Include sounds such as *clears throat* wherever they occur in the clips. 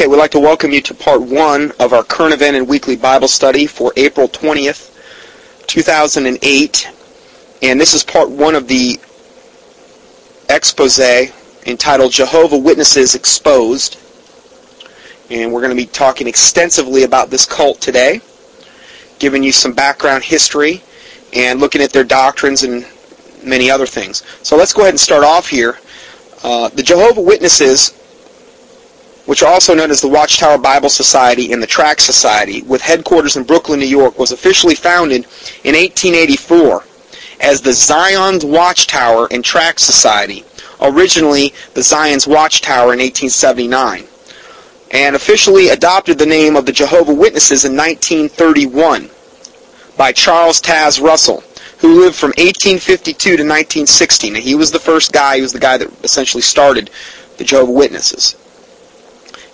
Okay, we'd like to welcome you to part one of our current event and weekly Bible study for April 20th, 2008. And this is part one of the expose entitled Jehovah Witnesses Exposed. And we're going to be talking extensively about this cult today, giving you some background history and looking at their doctrines and many other things. So let's go ahead and start off here. Uh, the Jehovah Witnesses which are also known as the Watchtower Bible Society and the Tract Society, with headquarters in Brooklyn, New York, was officially founded in 1884 as the Zion's Watchtower and Tract Society, originally the Zion's Watchtower in 1879, and officially adopted the name of the Jehovah Witnesses in 1931 by Charles Taze Russell, who lived from 1852 to 1916. Now, he was the first guy, he was the guy that essentially started the Jehovah Witnesses.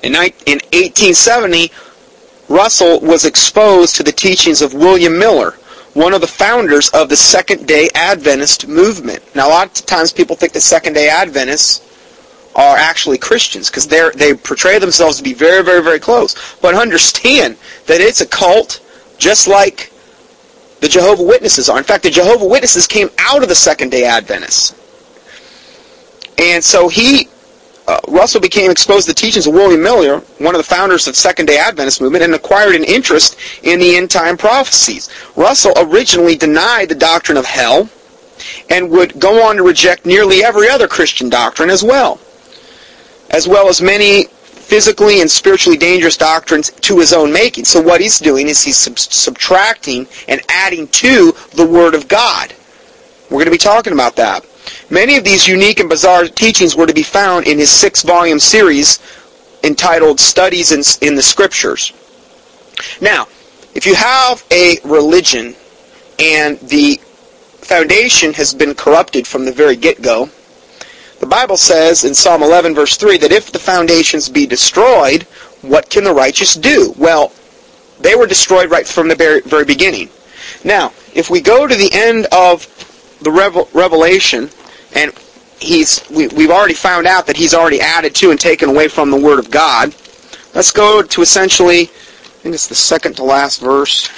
In 1870, Russell was exposed to the teachings of William Miller, one of the founders of the Second-day Adventist movement. Now, a lot of times people think the Second-day Adventists are actually Christians because they they portray themselves to be very, very, very close. But understand that it's a cult just like the Jehovah Witnesses are. In fact, the Jehovah Witnesses came out of the Second-day Adventists. And so he uh, Russell became exposed to the teachings of William Miller, one of the founders of Second-day Adventist movement, and acquired an interest in the end-time prophecies. Russell originally denied the doctrine of hell and would go on to reject nearly every other Christian doctrine as well, as well as many physically and spiritually dangerous doctrines to his own making. So what he's doing is he's sub- subtracting and adding to the Word of God. We're going to be talking about that. Many of these unique and bizarre teachings were to be found in his six-volume series entitled Studies in, in the Scriptures. Now, if you have a religion and the foundation has been corrupted from the very get-go, the Bible says in Psalm 11 verse 3 that if the foundations be destroyed, what can the righteous do? Well, they were destroyed right from the very, beginning. Now, if we go to the end of the Revel- Revelation, and he's we, we've already found out that he's already added to and taken away from the Word of God. Let's go to essentially, I think it's the second to last verse.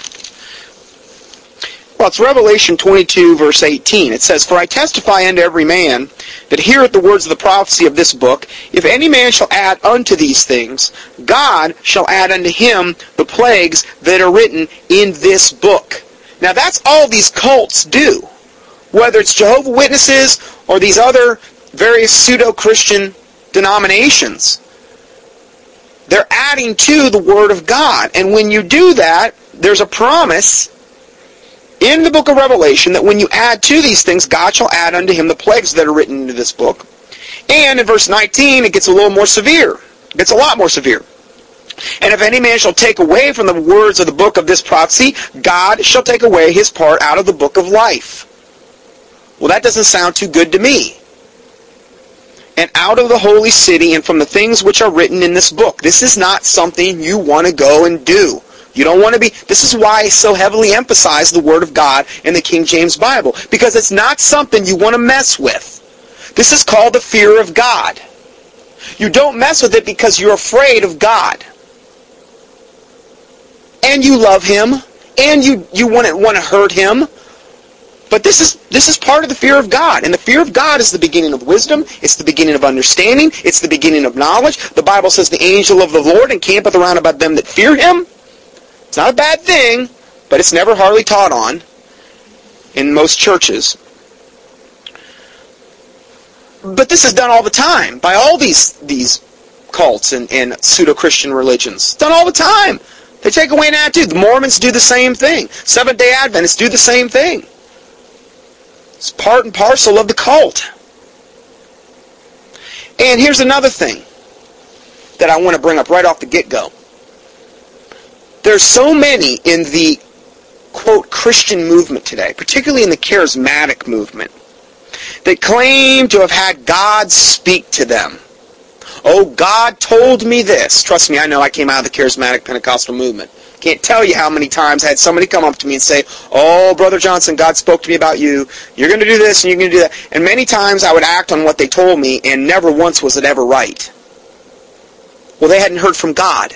Well, it's Revelation 22, verse 18. It says, For I testify unto every man that heareth the words of the prophecy of this book, if any man shall add unto these things, God shall add unto him the plagues that are written in this book. Now that's all these cults do whether it's Jehovah Witnesses or these other various pseudo-Christian denominations. They're adding to the Word of God. And when you do that, there's a promise in the book of Revelation that when you add to these things, God shall add unto him the plagues that are written into this book. And in verse 19, it gets a little more severe. It gets a lot more severe. And if any man shall take away from the words of the book of this prophecy, God shall take away his part out of the book of life. Well, that doesn't sound too good to me. And out of the holy city and from the things which are written in this book. This is not something you want to go and do. You don't want to be, this is why I so heavily emphasize the Word of God in the King James Bible. Because it's not something you want to mess with. This is called the fear of God. You don't mess with it because you're afraid of God. And you love Him. And you, you to, want to hurt Him. But this is this is part of the fear of God. And the fear of God is the beginning of wisdom. It's the beginning of understanding. It's the beginning of knowledge. The Bible says the angel of the Lord encampeth around about them that fear him. It's not a bad thing, but it's never hardly taught on in most churches. But this is done all the time by all these these cults and, and pseudo-Christian religions. It's done all the time. They take away an attitude. The Mormons do the same thing. Seventh-day Adventists do the same thing. It's part and parcel of the cult. And here's another thing that I want to bring up right off the get-go. There's so many in the, quote, Christian movement today, particularly in the charismatic movement, that claim to have had God speak to them. Oh, God told me this. Trust me, I know I came out of the charismatic Pentecostal movement. Can't tell you how many times I had somebody come up to me and say, Oh, Brother Johnson, God spoke to me about you. You're going to do this and you're going to do that. And many times I would act on what they told me and never once was it ever right. Well, they hadn't heard from God.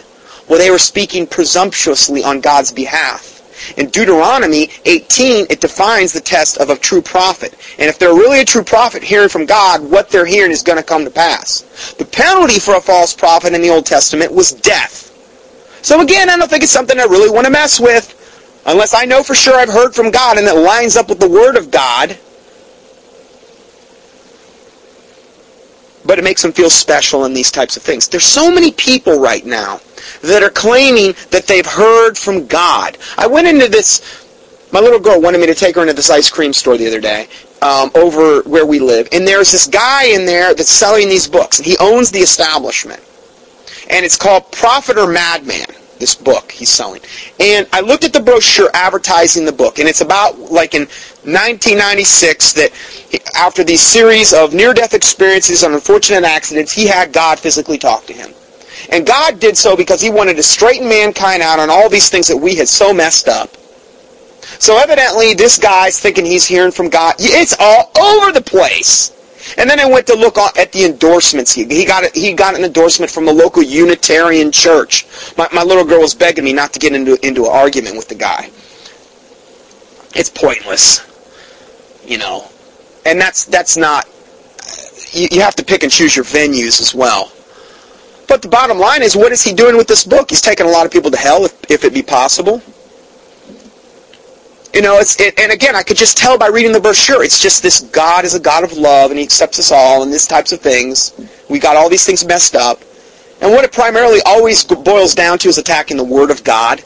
Well, they were speaking presumptuously on God's behalf. In Deuteronomy 18, it defines the test of a true prophet. And if they're really a true prophet hearing from God, what they're hearing is going to come to pass. The penalty for a false prophet in the Old Testament was death. So again, I don't think it's something I really want to mess with. Unless I know for sure I've heard from God and it lines up with the Word of God. But it makes them feel special in these types of things. There's so many people right now that are claiming that they've heard from God. I went into this, my little girl wanted me to take her into this ice cream store the other day um, over where we live. And there's this guy in there that's selling these books. And he owns the establishment. And it's called Prophet or Madman this book he's selling. And I looked at the brochure advertising the book, and it's about like in 1996 that after these series of near-death experiences and unfortunate accidents, he had God physically talk to him. And God did so because he wanted to straighten mankind out on all these things that we had so messed up. So evidently this guy's thinking he's hearing from God. It's all over the place. And then I went to look at the endorsements. He, he got a, he got an endorsement from a local Unitarian church. My, my little girl was begging me not to get into into an argument with the guy. It's pointless, you know, and that's that's not. You, you have to pick and choose your venues as well. But the bottom line is, what is he doing with this book? He's taking a lot of people to hell, if, if it be possible. You know, it's it, and again, I could just tell by reading the brochure. It's just this God is a God of love, and He accepts us all, and these types of things. We got all these things messed up, and what it primarily always boils down to is attacking the Word of God.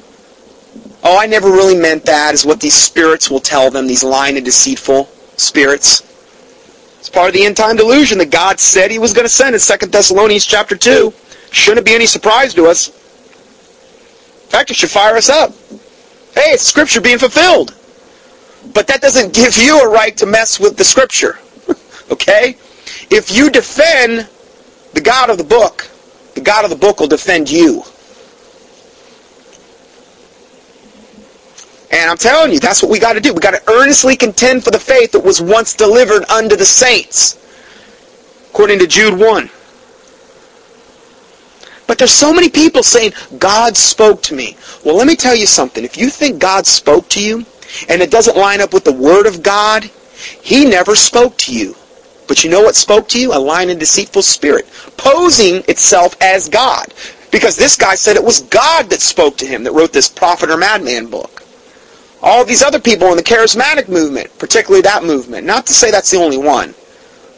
Oh, I never really meant that. Is what these spirits will tell them. These lying and deceitful spirits. It's part of the end time delusion that God said He was going to send in Second Thessalonians chapter two. Shouldn't be any surprise to us. In fact, it should fire us up. Hey, it's Scripture being fulfilled. But that doesn't give you a right to mess with the Scripture. *laughs* okay? If you defend the God of the book, the God of the book will defend you. And I'm telling you, that's what we got to do. We got to earnestly contend for the faith that was once delivered unto the saints. According to Jude 1. But there's so many people saying, God spoke to me. Well, let me tell you something. If you think God spoke to you, and it doesn't line up with the Word of God, He never spoke to you. But you know what spoke to you? A lying and deceitful spirit, posing itself as God. Because this guy said it was God that spoke to him, that wrote this prophet or madman book. All these other people in the charismatic movement, particularly that movement, not to say that's the only one,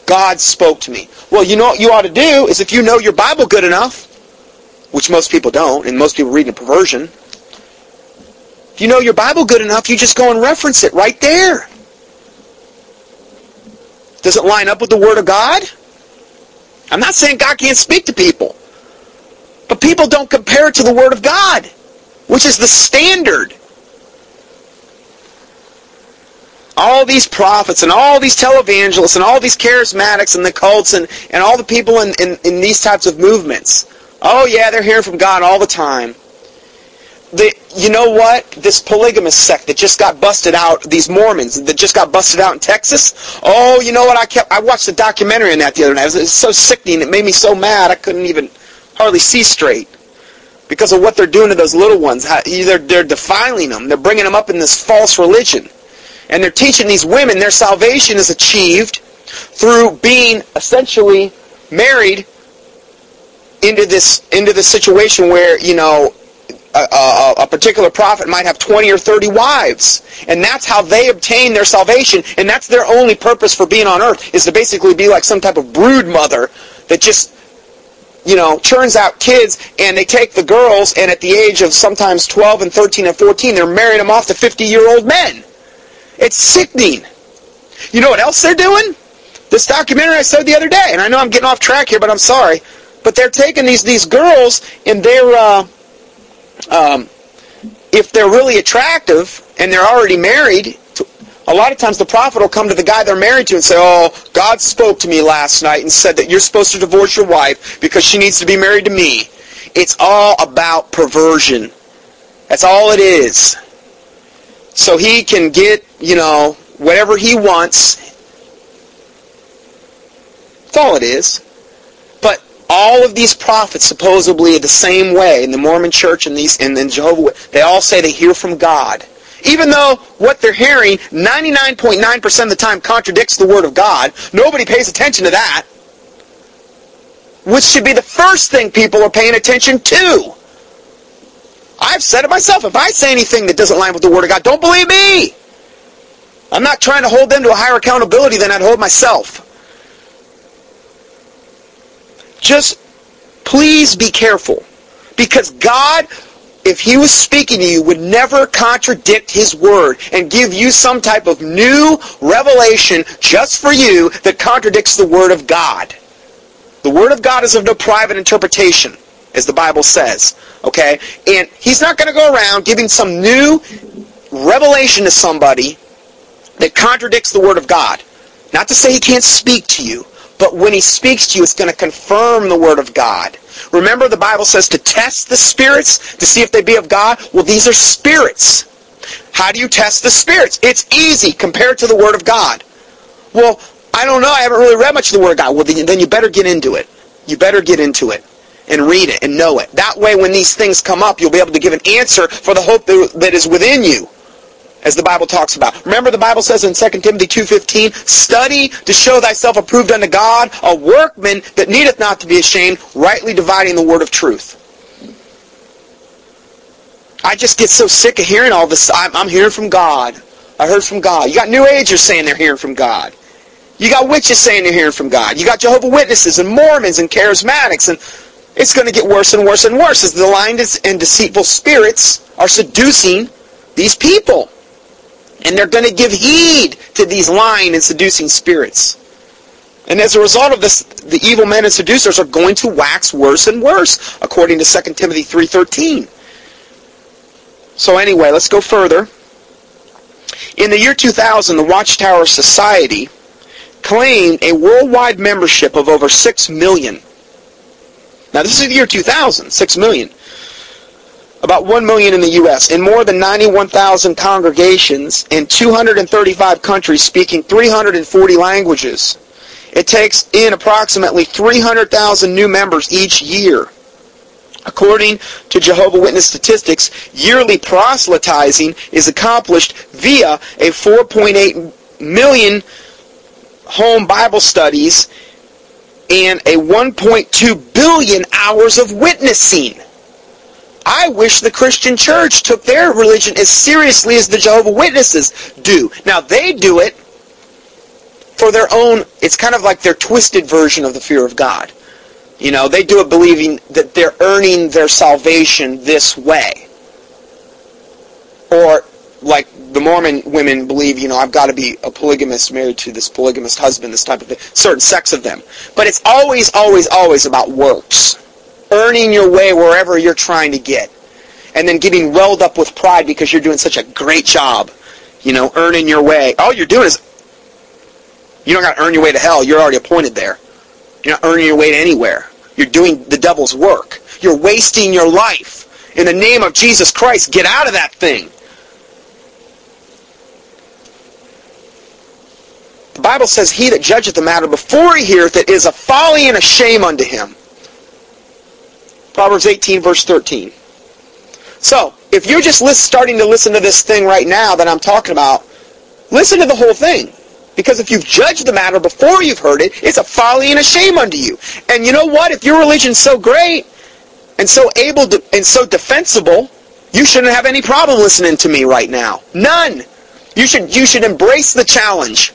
God spoke to me. Well, you know what you ought to do is if you know your Bible good enough, which most people don't, and most people read in perversion. You know your Bible good enough, you just go and reference it right there. Does it line up with the Word of God? I'm not saying God can't speak to people. But people don't compare it to the Word of God, which is the standard. All these prophets and all these televangelists and all these charismatics and the cults and, and all the people in, in, in these types of movements Oh yeah, they're hearing from God all the time. The, you know what? This polygamous sect that just got busted out, these Mormons that just got busted out in Texas. Oh, you know what? I kept I watched a documentary on that the other night. It was, it was so sickening. It made me so mad I couldn't even hardly see straight because of what they're doing to those little ones. How, they're, they're defiling them. They're bringing them up in this false religion. And they're teaching these women their salvation is achieved through being essentially married into this into the situation where you know a, a, particular prophet might have 20 or 30 wives. And that's how they obtain their salvation. And that's their only purpose for being on earth is to basically be like some type of brood mother that just you know churns out kids and they take the girls and at the age of sometimes 12 and 13 and 14 they're marrying them off to 50 year old men. It's sickening. You know what else they're doing? This documentary I saw the other day and I know I'm getting off track here but I'm sorry. But they're taking these these girls and they're uh, um, if they're really attractive and they're already married. A lot of times the prophet will come to the guy they're married to and say, "Oh, God spoke to me last night and said that you're supposed to divorce your wife because she needs to be married to me." It's all about perversion. That's all it is. So he can get, you know, whatever he wants. That's all it is all of these prophets supposedly the same way in the Mormon church and these and then Jehovah they all say they hear from God. Even though what they're hearing 99.9% of the time contradicts the word of God, nobody pays attention to that. Which should be the first thing people are paying attention to. I've said it myself. If I say anything that doesn't line with the word of God, don't believe me. I'm not trying to hold them to a higher accountability than I'd hold myself. Just please be careful. Because God, if He was speaking to you, would never contradict His Word and give you some type of new revelation just for you that contradicts the Word of God. The Word of God is of no private interpretation, as the Bible says. Okay? And He's not going to go around giving some new revelation to somebody that contradicts the Word of God. Not to say He can't speak to you, but when he speaks to you, it's going to confirm the Word of God. Remember the Bible says to test the spirits to see if they be of God? Well, these are spirits. How do you test the spirits? It's easy compared to the Word of God. Well, I don't know. I haven't really read much of the Word of God. Well, then you better get into it. You better get into it and read it and know it. That way, when these things come up, you'll be able to give an answer for the hope that is within you as the Bible talks about. Remember the Bible says in 2 Timothy 2.15, Study to show thyself approved unto God, a workman that needeth not to be ashamed, rightly dividing the word of truth. I just get so sick of hearing all this. I'm, I'm hearing from God. I heard from God. You got New Agers saying they're hearing from God. You got witches saying they're hearing from God. You got Jehovah Witnesses and Mormons and Charismatics. And it's going to get worse and worse and worse as the lying and deceitful spirits are seducing these people. And they're going to give heed to these lying and seducing spirits. And as a result of this, the evil men and seducers are going to wax worse and worse, according to 2 Timothy 3.13. So anyway, let's go further. In the year 2000, the Watchtower Society claimed a worldwide membership of over 6 million. Now this is the year 2000, 6 million about 1 million in the U.S., in more than 91,000 congregations in 235 countries speaking 340 languages. It takes in approximately 300,000 new members each year. According to Jehovah Witness statistics, yearly proselytizing is accomplished via a 4.8 million home Bible studies and a 1.2 billion hours of witnessing. I wish the Christian church took their religion as seriously as the Jehovah Witnesses do. Now, they do it for their own, it's kind of like their twisted version of the fear of God. You know, they do it believing that they're earning their salvation this way. Or, like the Mormon women believe, you know, I've got to be a polygamist married to this polygamist husband, this type of thing, certain sex of them. But it's always, always, always about works earning your way wherever you're trying to get. And then getting welled up with pride because you're doing such a great job. You know, earning your way. All you're doing is, you don't got to earn your way to hell. You're already appointed there. You're not earning your way to anywhere. You're doing the devil's work. You're wasting your life. In the name of Jesus Christ, get out of that thing. The Bible says, He that judgeth the matter before he heareth it is a folly and a shame unto him. Proverbs 18, verse 13. So, if you're just list, starting to listen to this thing right now that I'm talking about, listen to the whole thing. Because if you've judged the matter before you've heard it, it's a folly and a shame unto you. And you know what? If your religion's so great and so able to, and so defensible, you shouldn't have any problem listening to me right now. None. You should, you should embrace the challenge.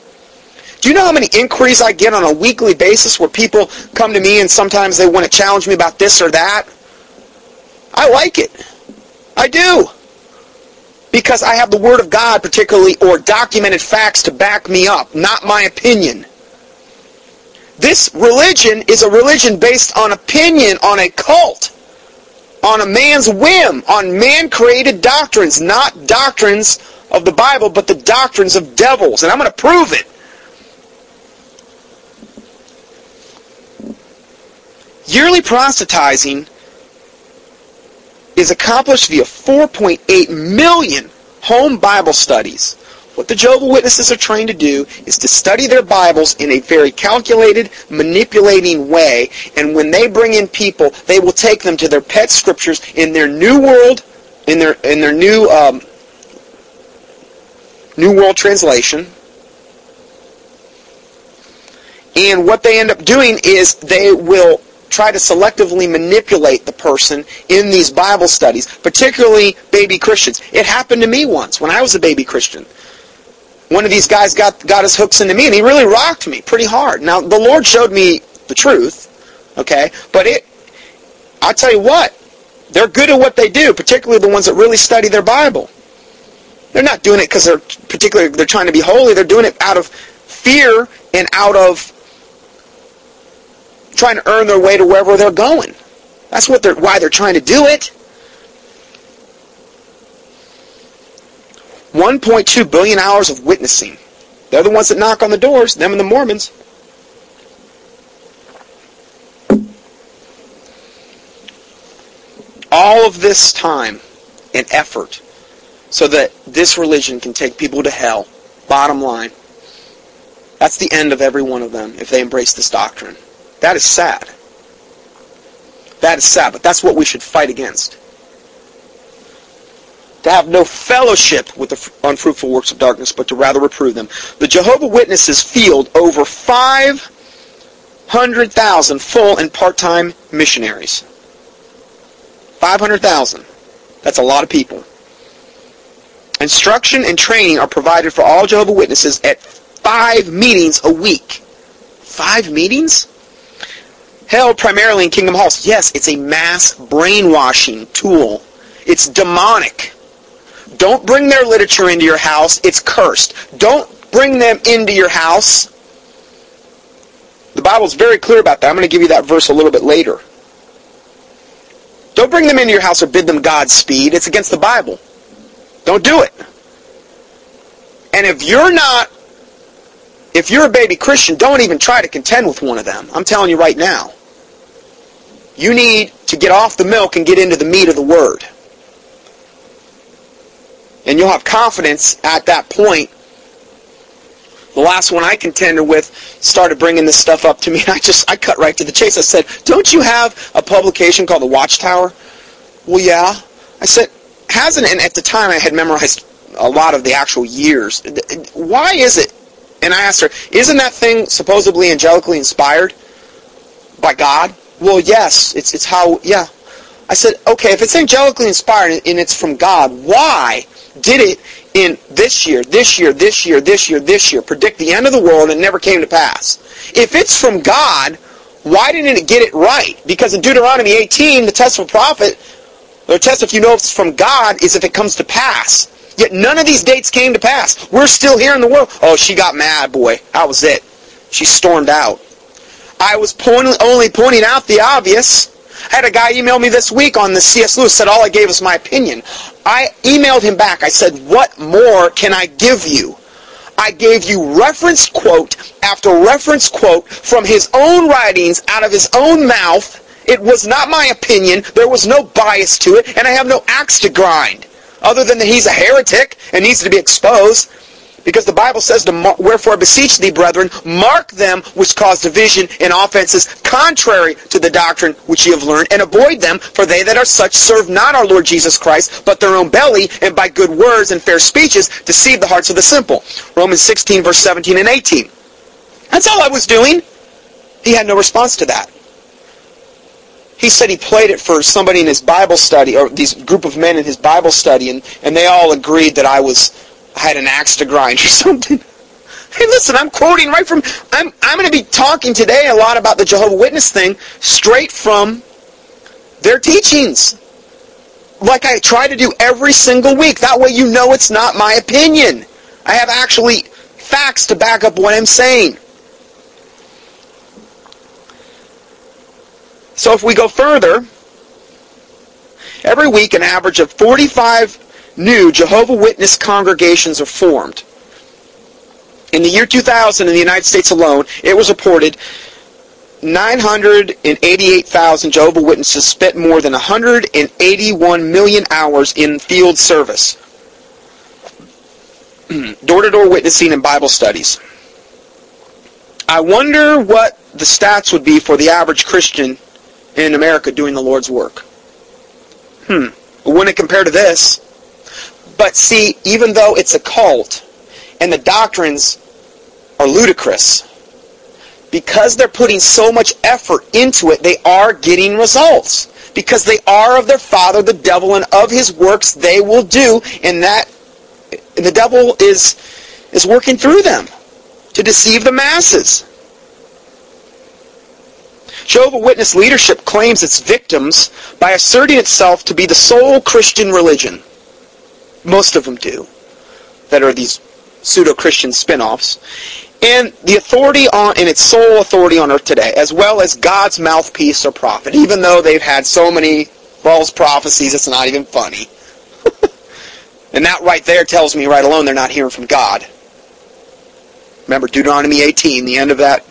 Do you know how many inquiries I get on a weekly basis where people come to me and sometimes they want to challenge me about this or that? I like it. I do. Because I have the Word of God, particularly, or documented facts to back me up, not my opinion. This religion is a religion based on opinion, on a cult, on a man's whim, on man-created doctrines, not doctrines of the Bible, but the doctrines of devils. And I'm going to prove it. Yearly proselytizing is accomplished via 4.8 million home Bible studies, What the Jehovah Witnesses are trying to do is to study their Bibles in a very calculated, manipulating way, and when they bring in people, they will take them to their pet scriptures in their new world, in their in their new um, new world translation. And what they end up doing is they will try to selectively manipulate the person in these Bible studies, particularly baby Christians. It happened to me once when I was a baby Christian. One of these guys got, got his hooks into me, and he really rocked me pretty hard. Now, the Lord showed me the truth, okay? But it, I'll tell you what, they're good at what they do, particularly the ones that really study their Bible. They're not doing it because they're particularly they're trying to be holy. They're doing it out of fear and out of trying to earn their way to wherever they're going. That's what they're why they're trying to do it. 1.2 billion hours of witnessing. They're the ones that knock on the doors, them and the Mormons. All of this time and effort so that this religion can take people to hell. Bottom line. That's the end of every one of them if they embrace this doctrine. That is sad. That is sad, but that's what we should fight against. To have no fellowship with the unfruitful works of darkness, but to rather reprove them. The Jehovah Witnesses field over 500,000 full and part-time missionaries. 500,000. That's a lot of people. Instruction and training are provided for all Jehovah Witnesses at five meetings a week. Five meetings? Held primarily in Kingdom Halls. Yes, it's a mass brainwashing tool. It's demonic. Don't bring their literature into your house. It's cursed. Don't bring them into your house. The Bible's very clear about that. I'm going to give you that verse a little bit later. Don't bring them into your house or bid them Godspeed. It's against the Bible. Don't do it. And if you're not, if you're a baby Christian, don't even try to contend with one of them. I'm telling you right now. You need to get off the milk and get into the meat of the Word. And you'll have confidence at that point. The last one I contended with started bringing this stuff up to me, and *laughs* I just I cut right to the chase. I said, "Don't you have a publication called the Watchtower?" Well, yeah. I said, hasn't and at the time I had memorized a lot of the actual years. Why is it? And I asked her, isn't that thing supposedly angelically inspired by God? Well, yes. It's it's how yeah. I said, okay, if it's angelically inspired and it's from God, why did it in this year, this year, this year, this year, this year, predict the end of the world and never came to pass? If it's from God, why didn't it get it right? Because in Deuteronomy 18, the test of a prophet, the test if you know if it's from God is if it comes to pass. Yet none of these dates came to pass. We're still here in the world. Oh, she got mad, boy. That was it. She stormed out. I was point, only pointing out the obvious. I had a guy email me this week on the C.S. Lewis, said all I gave was my opinion. I emailed him back. I said, what more can I give you? I gave you reference quote after reference quote from his own writings out of his own mouth. It was not my opinion. There was no bias to it, and I have no axe to grind other than that he's a heretic and needs to be exposed. Because the Bible says, to Wherefore I beseech thee, brethren, mark them which cause division and offenses contrary to the doctrine which ye have learned, and avoid them, for they that are such serve not our Lord Jesus Christ, but their own belly, and by good words and fair speeches deceive the hearts of the simple. Romans 16, verse 17 and 18. That's all I was doing. He had no response to that. He said he played it for somebody in his Bible study, or these group of men in his Bible study, and, and they all agreed that I was had an axe to grind *laughs* or something. Hey, listen, I'm quoting right from, I'm, I'm going to be talking today a lot about the Jehovah Witness thing straight from their teachings. Like I try to do every single week. That way you know it's not my opinion. I have actually facts to back up what I'm saying. So if we go further, every week an average of 45 new Jehovah Witness congregations are formed. In the year 2000 in the United States alone, it was reported 988,000 Jehovah Witnesses spent more than 181 million hours in field service. *clears throat* door-to-door witnessing and Bible studies. I wonder what the stats would be for the average Christian in America doing the Lord's work. Hmm. Wouldn't it compare to this? But see, even though it's a cult and the doctrines are ludicrous, because they're putting so much effort into it, they are getting results. Because they are of their father, the devil, and of his works they will do, and that the devil is is working through them to deceive the masses. Jehovah Witness leadership claims its victims by asserting itself to be the sole Christian religion. Most of them do, that are these pseudo-Christian spin-offs. And the authority on, and its sole authority on earth today, as well as God's mouthpiece or prophet, even though they've had so many false prophecies, it's not even funny. *laughs* and that right there tells me right alone they're not hearing from God. Remember Deuteronomy 18, the end of that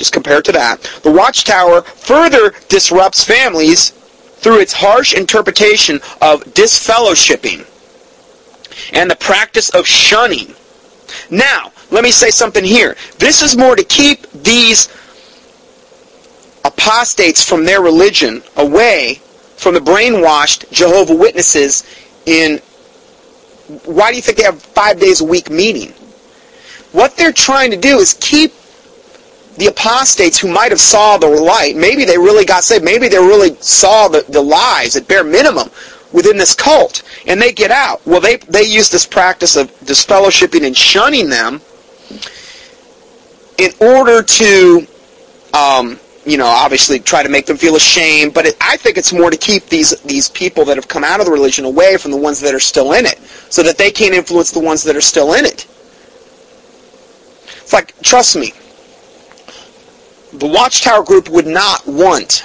just compare to that. The watchtower further disrupts families through its harsh interpretation of disfellowshipping and the practice of shunning. Now, let me say something here. This is more to keep these apostates from their religion away from the brainwashed Jehovah Witnesses in why do you think they have five days a week meeting? What they're trying to do is keep the apostates who might have saw the light, maybe they really got saved, maybe they really saw the, the lies at bare minimum within this cult, and they get out. Well, they, they use this practice of disfellowshipping and shunning them in order to, um, you know, obviously try to make them feel ashamed, but it, I think it's more to keep these, these people that have come out of the religion away from the ones that are still in it, so that they can't influence the ones that are still in it. It's like, trust me, the Watchtower Group would not want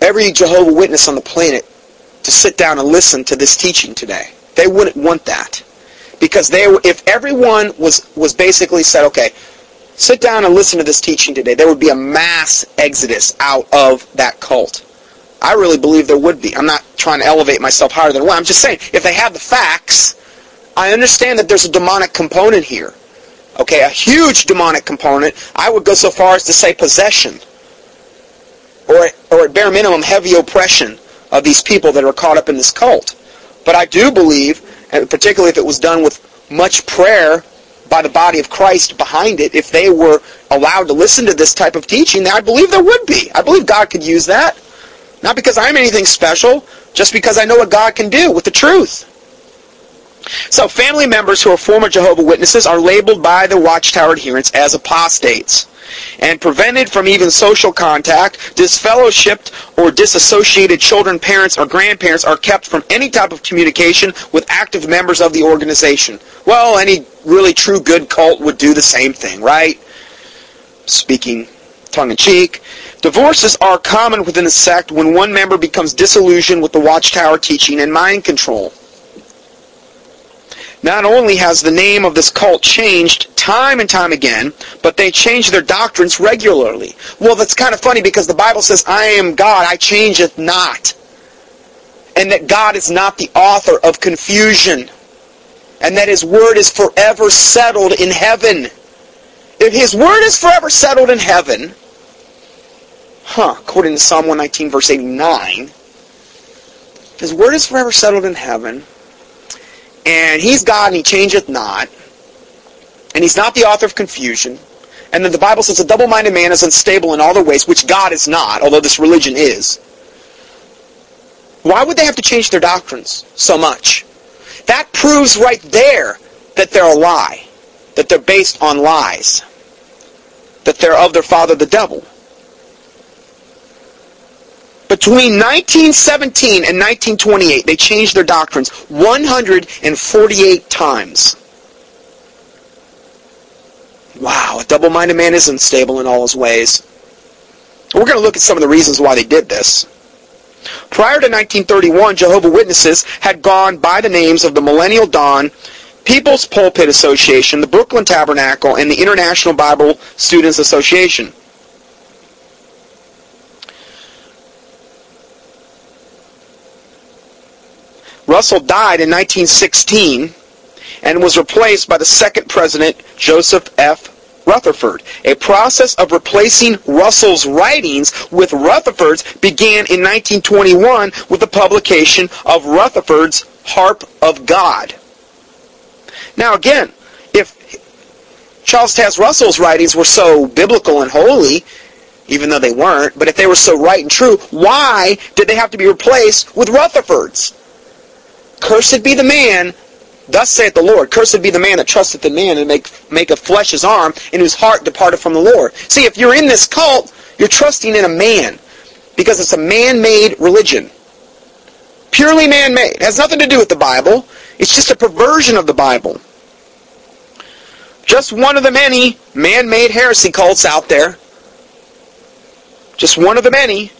every Jehovah Witness on the planet to sit down and listen to this teaching today. They wouldn't want that. Because they, if everyone was, was basically said, okay, sit down and listen to this teaching today, there would be a mass exodus out of that cult. I really believe there would be. I'm not trying to elevate myself higher than what I'm just saying. If they have the facts, I understand that there's a demonic component here. Okay, a huge demonic component. I would go so far as to say possession. Or, or at bare minimum, heavy oppression of these people that are caught up in this cult. But I do believe, and particularly if it was done with much prayer by the body of Christ behind it, if they were allowed to listen to this type of teaching, I believe there would be. I believe God could use that. Not because I'm anything special, just because I know what God can do with the truth. So family members who are former Jehovah Witnesses are labeled by the Watchtower adherents as apostates and prevented from even social contact, disfellowshipped or disassociated children, parents, or grandparents are kept from any type of communication with active members of the organization. Well, any really true good cult would do the same thing, right? Speaking tongue-in-cheek. Divorces are common within the sect when one member becomes disillusioned with the Watchtower teaching and mind control. Not only has the name of this cult changed time and time again, but they change their doctrines regularly. Well, that's kind of funny because the Bible says, I am God, I changeth not. And that God is not the author of confusion. And that His Word is forever settled in heaven. If His Word is forever settled in heaven, huh, according to Psalm 119 verse 89, His Word is forever settled in heaven, and he's God and he changeth not, and he's not the author of confusion, and then the Bible says a double-minded man is unstable in all the ways, which God is not, although this religion is. Why would they have to change their doctrines so much? That proves right there that they're a lie, that they're based on lies, that they're of their father the devil. Between 1917 and 1928, they changed their doctrines 148 times. Wow, a double-minded man is unstable in all his ways. We're going to look at some of the reasons why they did this. Prior to 1931, Jehovah Witnesses had gone by the names of the Millennial Dawn, People's Pulpit Association, the Brooklyn Tabernacle, and the International Bible Students Association. Russell died in 1916 and was replaced by the second president, Joseph F. Rutherford. A process of replacing Russell's writings with Rutherford's began in 1921 with the publication of Rutherford's Harp of God. Now again, if Charles Taze Russell's writings were so biblical and holy, even though they weren't, but if they were so right and true, why did they have to be replaced with Rutherford's? Cursed be the man, thus saith the Lord, cursed be the man that trusteth in man and make, make of flesh his arm, and whose heart departed from the Lord. See, if you're in this cult, you're trusting in a man, because it's a man-made religion. Purely man-made. Has nothing to do with the Bible. It's just a perversion of the Bible. Just one of the many man-made heresy cults out there. Just one of the many.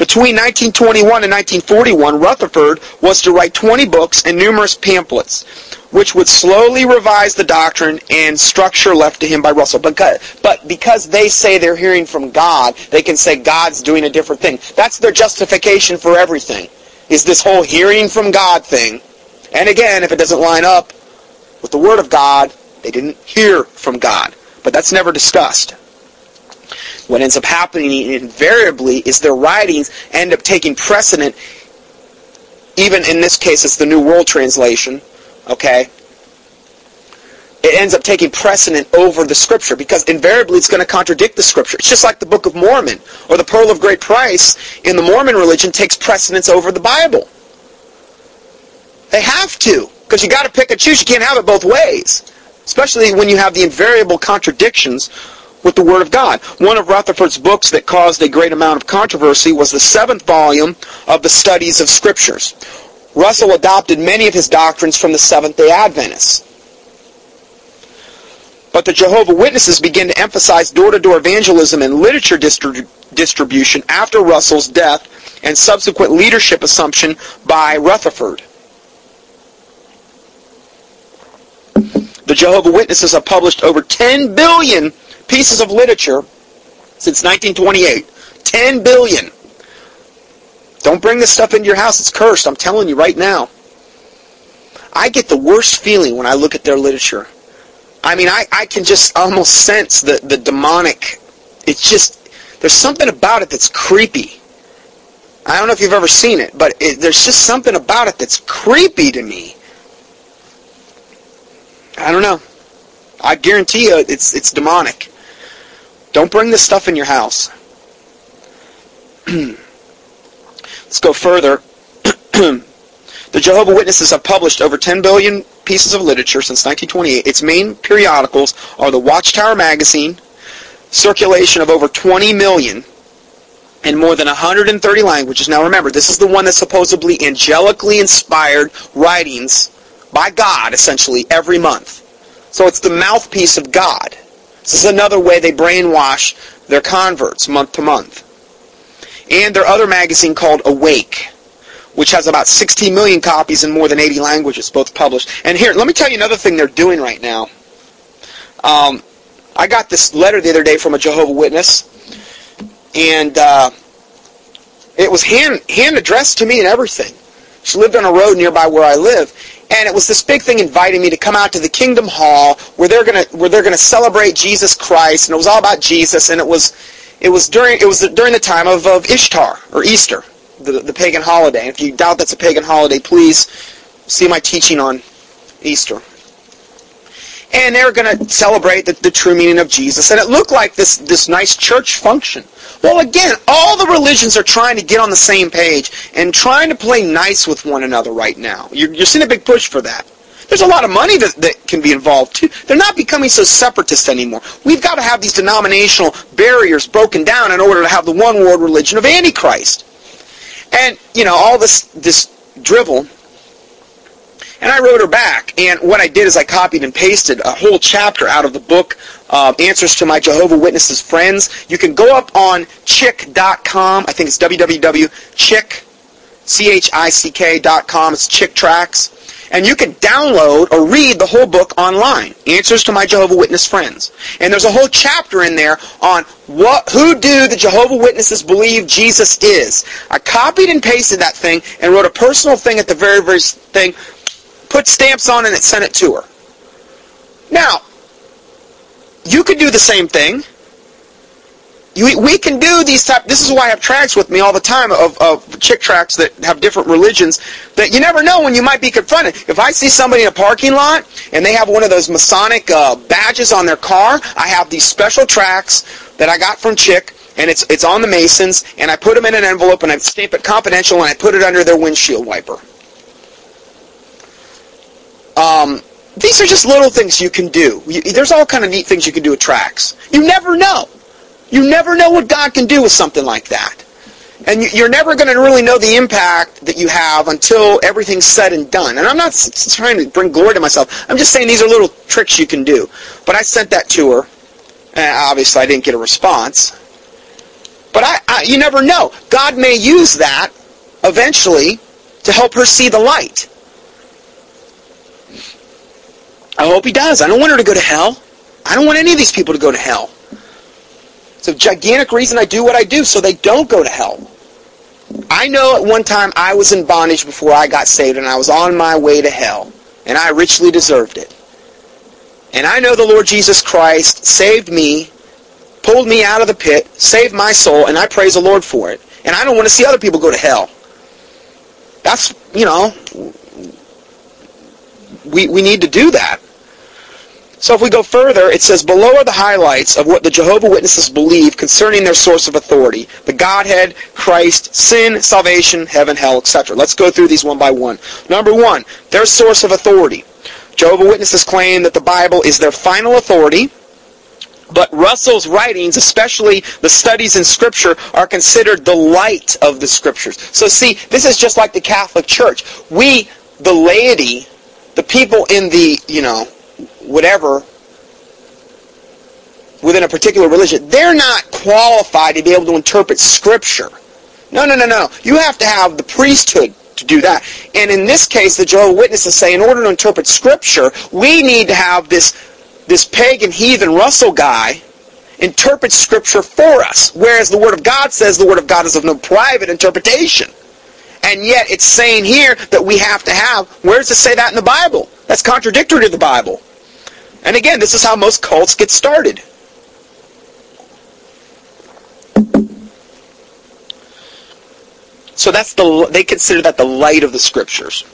Between 1921 and 1941, Rutherford was to write 20 books and numerous pamphlets, which would slowly revise the doctrine and structure left to him by Russell. But, but because they say they're hearing from God, they can say God's doing a different thing. That's their justification for everything, is this whole hearing from God thing. And again, if it doesn't line up with the Word of God, they didn't hear from God. But that's never discussed. What ends up happening invariably is their writings end up taking precedent, even in this case it's the New World Translation, okay? It ends up taking precedent over the Scripture because invariably it's going to contradict the Scripture. It's just like the Book of Mormon or the Pearl of Great Price in the Mormon religion takes precedence over the Bible. They have to because you got to pick and choose. You can't have it both ways, especially when you have the invariable contradictions with the Word of God. One of Rutherford's books that caused a great amount of controversy was the seventh volume of the Studies of Scriptures. Russell adopted many of his doctrines from the Seventh-day Adventists. But the Jehovah Witnesses began to emphasize door-to-door evangelism and literature distri- distribution after Russell's death and subsequent leadership assumption by Rutherford. The Jehovah Witnesses have published over 10 billion pieces of literature since 1928. 10 billion. Don't bring this stuff into your house. It's cursed. I'm telling you right now. I get the worst feeling when I look at their literature. I mean, I, I can just almost sense the, the demonic. It's just, there's something about it that's creepy. I don't know if you've ever seen it, but it, there's just something about it that's creepy to me. I don't know. I guarantee you it's, it's demonic. Don't bring this stuff in your house. *clears throat* Let's go further. *clears throat* the Jehovah Witnesses have published over 10 billion pieces of literature since 1928. Its main periodicals are the Watchtower magazine, circulation of over 20 million in more than 130 languages. Now remember, this is the one that supposedly angelically inspired writings by God, essentially, every month. So it's the mouthpiece of God. This is another way they brainwash their converts month to month. And their other magazine called Awake, which has about 16 million copies in more than 80 languages, both published. And here, let me tell you another thing they're doing right now. Um, I got this letter the other day from a Jehovah Witness, and uh, it was hand hand addressed to me and everything. She lived on a road nearby where I live, and it was this big thing inviting me to come out to the Kingdom Hall where they're gonna where they're gonna celebrate Jesus Christ, and it was all about Jesus, and it was it was during it was during the time of, of Ishtar or Easter, the the pagan holiday. And if you doubt that's a pagan holiday, please see my teaching on Easter. And they're going to celebrate the, the true meaning of Jesus, and it looked like this this nice church function. Well, again, all the religions are trying to get on the same page and trying to play nice with one another right now. You're, you're seeing a big push for that. There's a lot of money that, that can be involved too. They're not becoming so separatist anymore. We've got to have these denominational barriers broken down in order to have the one world religion of Antichrist. And, you know, all this, this drivel and I wrote her back. And what I did is I copied and pasted a whole chapter out of the book, uh, Answers to My Jehovah Witnesses Friends. You can go up on chick.com. I think it's www.chick, C-H-I-C-K.com. It's Chick Tracts. And you can download or read the whole book online, Answers to My Jehovah Witness Friends. And there's a whole chapter in there on what, who do the Jehovah Witnesses believe Jesus is. I copied and pasted that thing and wrote a personal thing at the very, very thing, put stamps on it and sent it to her. Now, you could do the same thing. We can do these type. This is why I have tracks with me all the time of, of Chick tracts that have different religions. That you never know when you might be confronted. If I see somebody in a parking lot and they have one of those Masonic uh, badges on their car, I have these special tracks that I got from Chick, and it's it's on the Masons, and I put them in an envelope and I stamp it confidential and I put it under their windshield wiper. Um, these are just little things you can do. You, there's all kind of neat things you can do with tracts. You never know. You never know what God can do with something like that. And you're never going to really know the impact that you have until everything's said and done. And I'm not trying to bring glory to myself. I'm just saying these are little tricks you can do. But I sent that to her. And obviously, I didn't get a response. But I, I, you never know. God may use that eventually to help her see the light. I hope he does. I don't want her to go to hell. I don't want any of these people to go to hell. It's a gigantic reason I do what I do, so they don't go to hell. I know at one time I was in bondage before I got saved, and I was on my way to hell, and I richly deserved it. And I know the Lord Jesus Christ saved me, pulled me out of the pit, saved my soul, and I praise the Lord for it. And I don't want to see other people go to hell. That's, you know, we, we need to do that. So if we go further, it says below are the highlights of what the Jehovah Witnesses believe concerning their source of authority. The Godhead, Christ, sin, salvation, heaven, hell, etc. Let's go through these one by one. Number one, their source of authority. Jehovah Witnesses claim that the Bible is their final authority, but Russell's writings, especially the studies in Scripture, are considered the light of the Scriptures. So see, this is just like the Catholic Church. We, the laity, the people in the, you know, whatever within a particular religion, they're not qualified to be able to interpret Scripture. No, no, no, no. You have to have the priesthood to do that. And in this case, the Jehovah's Witnesses say, in order to interpret Scripture, we need to have this, this pagan heathen Russell guy interpret Scripture for us. Whereas the Word of God says the Word of God is of no private interpretation. And yet it's saying here that we have to have, where does it say that in the Bible? That's contradictory to the Bible. And again, this is how most cults get started. So that's the they consider that the light of the scriptures.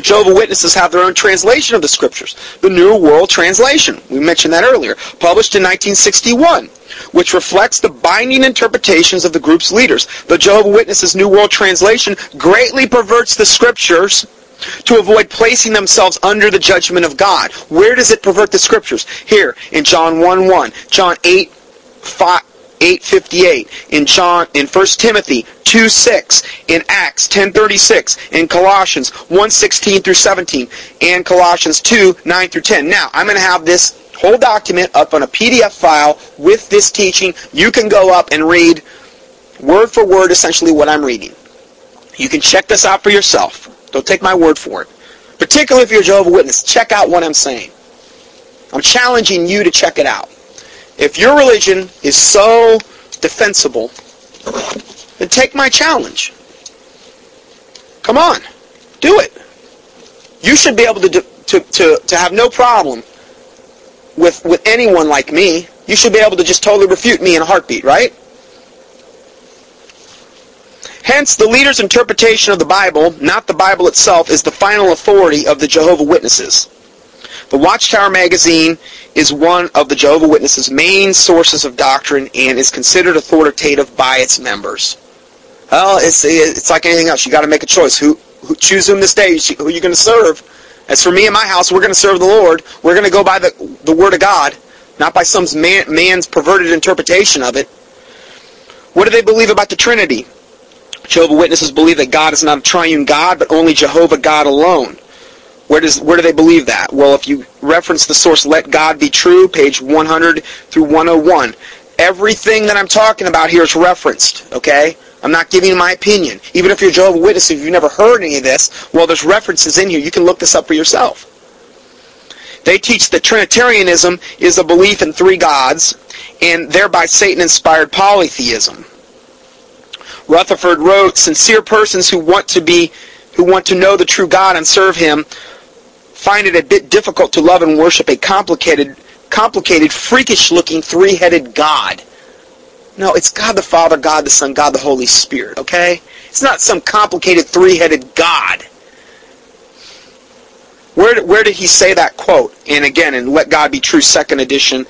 Jehovah Witnesses have their own translation of the scriptures, the New World Translation. We mentioned that earlier, published in 1961, which reflects the binding interpretations of the group's leaders. The Jehovah Witnesses New World Translation greatly perverts the scriptures to avoid placing themselves under the judgment of God. Where does it pervert the scriptures? Here, in John 1 1, John 8 5, 858 in John in 1 Timothy 2 6 in Acts 1036 in Colossians 1 16 through 17 and Colossians 2 9 through 10. Now I'm going to have this whole document up on a PDF file with this teaching. You can go up and read word for word essentially what I'm reading. You can check this out for yourself. Don't take my word for it. Particularly if you're a Jehovah's Witness, check out what I'm saying. I'm challenging you to check it out. If your religion is so defensible, then take my challenge. Come on. Do it. You should be able to, to, to, to have no problem with, with anyone like me. You should be able to just totally refute me in a heartbeat, right? Hence, the leader's interpretation of the Bible, not the Bible itself, is the final authority of the Jehovah Witnesses. The Watchtower magazine is one of the Jehovah Witnesses' main sources of doctrine and is considered authoritative by its members. Well, it's it's like anything else. You got to make a choice. Who, who choose whom this day? Who you going to serve? As for me and my house, we're going to serve the Lord. We're going to go by the the Word of God, not by some man, man's perverted interpretation of it. What do they believe about the Trinity? Jehovah Witnesses believe that God is not a triune God, but only Jehovah God alone. Where does where do they believe that? Well, if you reference the source Let God Be True, page 100 through 101, everything that I'm talking about here is referenced, okay? I'm not giving my opinion. Even if you're a Jehovah's Witness, if you've never heard any of this, well, there's references in here. You can look this up for yourself. They teach that Trinitarianism is a belief in three gods, and thereby Satan-inspired polytheism. Rutherford wrote, "Sincere persons who want to be, who want to know the true God and serve Him, find it a bit difficult to love and worship a complicated, complicated, freakish-looking three-headed God." No, it's God the Father, God the Son, God the Holy Spirit, okay? It's not some complicated three-headed God. Where, where did he say that quote? And again, in Let God Be True, second edition,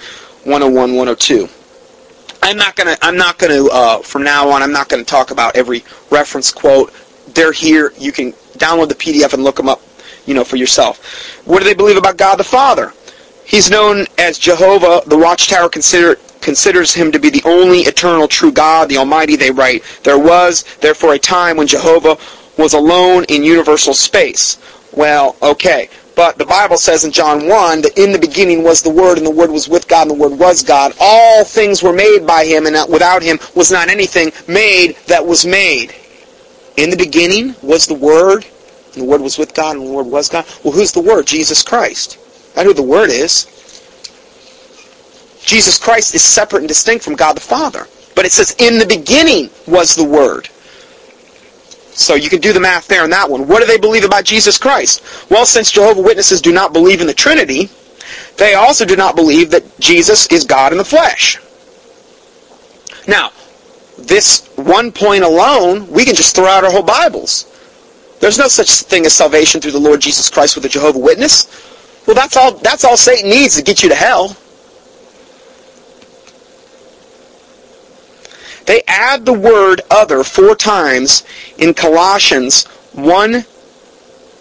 101, 102. I'm not gonna. I'm not gonna. Uh, from now on, I'm not gonna talk about every reference quote. They're here. You can download the PDF and look them up. You know for yourself. What do they believe about God the Father? He's known as Jehovah. The Watchtower consider, considers him to be the only eternal true God, the Almighty. They write, there was therefore a time when Jehovah was alone in universal space. Well, okay. But the Bible says in John 1 that in the beginning was the Word, and the Word was with God, and the Word was God. All things were made by Him, and without Him was not anything made that was made. In the beginning was the Word, and the Word was with God, and the Word was God. Well, who's the Word? Jesus Christ. That's who the Word is. Jesus Christ is separate and distinct from God the Father. But it says, in the beginning was the Word. So you can do the math there on that one. What do they believe about Jesus Christ? Well, since Jehovah Witnesses do not believe in the Trinity, they also do not believe that Jesus is God in the flesh. Now, this one point alone, we can just throw out our whole Bibles. There's no such thing as salvation through the Lord Jesus Christ with a Jehovah Witness. Well, that's all that's all Satan needs to get you to hell. They add the word other four times in Colossians 1,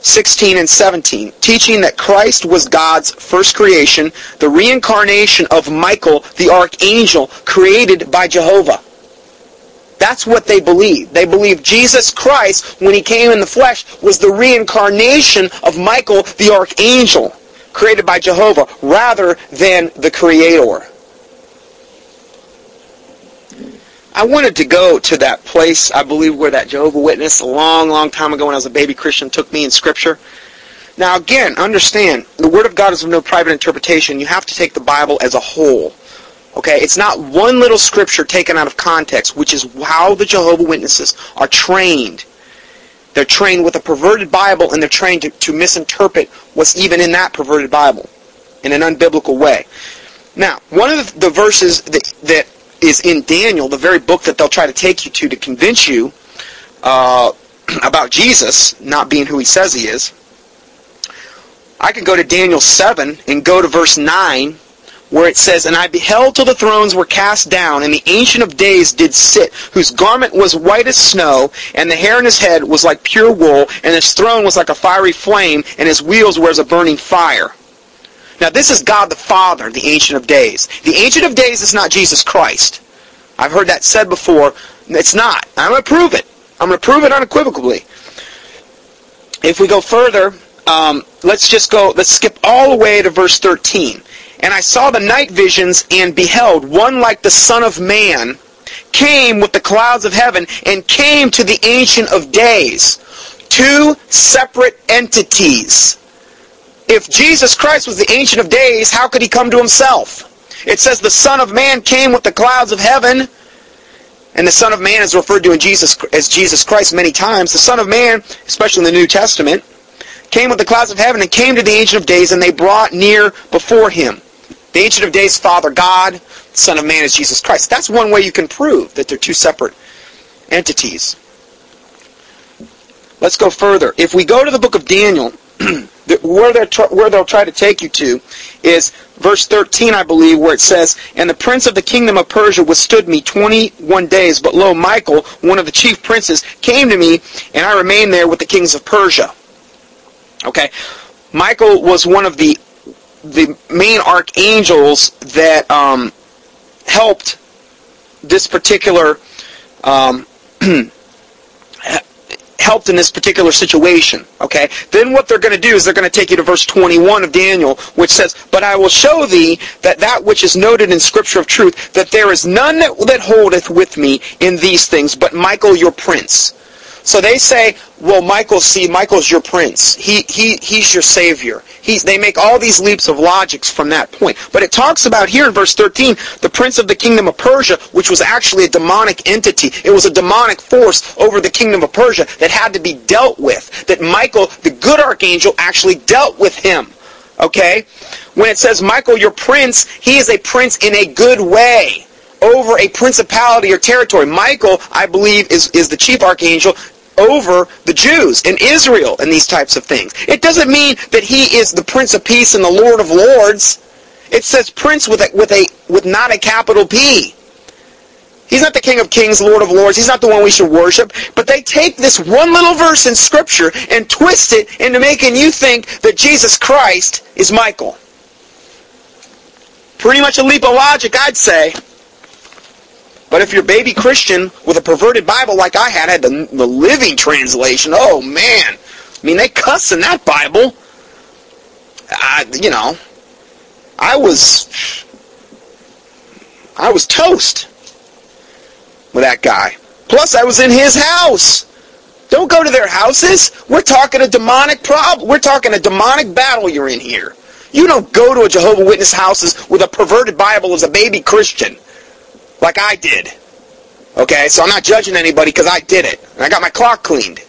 16 and 17, teaching that Christ was God's first creation, the reincarnation of Michael, the archangel, created by Jehovah. That's what they believe. They believe Jesus Christ, when he came in the flesh, was the reincarnation of Michael, the archangel, created by Jehovah, rather than the creator. I wanted to go to that place, I believe, where that Jehovah Witness a long, long time ago when I was a baby Christian took me in Scripture. Now, again, understand, the Word of God is of no private interpretation. You have to take the Bible as a whole. Okay? It's not one little Scripture taken out of context, which is how the Jehovah Witnesses are trained. They're trained with a perverted Bible, and they're trained to, to misinterpret what's even in that perverted Bible in an unbiblical way. Now, one of the, verses that, that is in Daniel, the very book that they'll try to take you to to convince you uh, *clears throat* about Jesus not being who he says he is. I can go to Daniel 7 and go to verse 9 where it says, And I beheld till the thrones were cast down, and the Ancient of Days did sit, whose garment was white as snow, and the hair in his head was like pure wool, and his throne was like a fiery flame, and his wheels were as a burning fire. Now, this is God the Father, the Ancient of Days. The Ancient of Days is not Jesus Christ. I've heard that said before. It's not. I'm going to prove it. I'm going to prove it unequivocally. If we go further, um, let's just go, let's skip all the way to verse 13. And I saw the night visions and beheld one like the Son of Man came with the clouds of heaven and came to the Ancient of Days. Two separate entities if Jesus Christ was the Ancient of Days, how could he come to himself? It says the Son of Man came with the clouds of heaven. And the Son of Man is referred to in Jesus as Jesus Christ many times. The Son of Man, especially in the New Testament, came with the clouds of heaven and came to the Ancient of Days, and they brought near before him. The Ancient of Days, Father God. The Son of Man is Jesus Christ. That's one way you can prove that they're two separate entities. Let's go further. If we go to the book of Daniel, where, where they'll try to take you to is verse 13, I believe, where it says, And the prince of the kingdom of Persia withstood me 21 days, but lo, Michael, one of the chief princes, came to me, and I remained there with the kings of Persia. Okay? Michael was one of the the main archangels that um, helped this particular um, *clears throat* helped in this particular situation. Okay? Then what they're going to do is they're going to take you to verse 21 of Daniel, which says, But I will show thee that that which is noted in Scripture of truth, that there is none that, that holdeth with me in these things, but Michael your prince. So they say, well, Michael, see, Michael's your prince. He, he, he's your savior. He's, they make all these leaps of logics from that point. But it talks about here in verse 13, the prince of the kingdom of Persia, which was actually a demonic entity. It was a demonic force over the kingdom of Persia that had to be dealt with. That Michael, the good archangel, actually dealt with him. Okay? When it says, Michael, your prince, he is a prince in a good way over a principality or territory. Michael, I believe, is, is the chief archangel over the Jews in Israel and these types of things. It doesn't mean that he is the Prince of Peace and the Lord of Lords. It says Prince with a, with a with not a capital P. He's not the King of Kings, Lord of Lords. He's not the one we should worship. But they take this one little verse in Scripture and twist it into making you think that Jesus Christ is Michael. Pretty much a leap of logic, I'd say. But if you're baby Christian with a perverted Bible like I had, had the, the living translation, oh man. I mean, they cuss in that Bible. I, you know, I was, I was toast with that guy. Plus, I was in his house. Don't go to their houses. We're talking a demonic problem. We're talking a demonic battle you're in here. You don't go to a Jehovah Witness houses with a perverted Bible as a baby Christian like I did. Okay, so I'm not judging anybody because I did it. And I got my clock cleaned.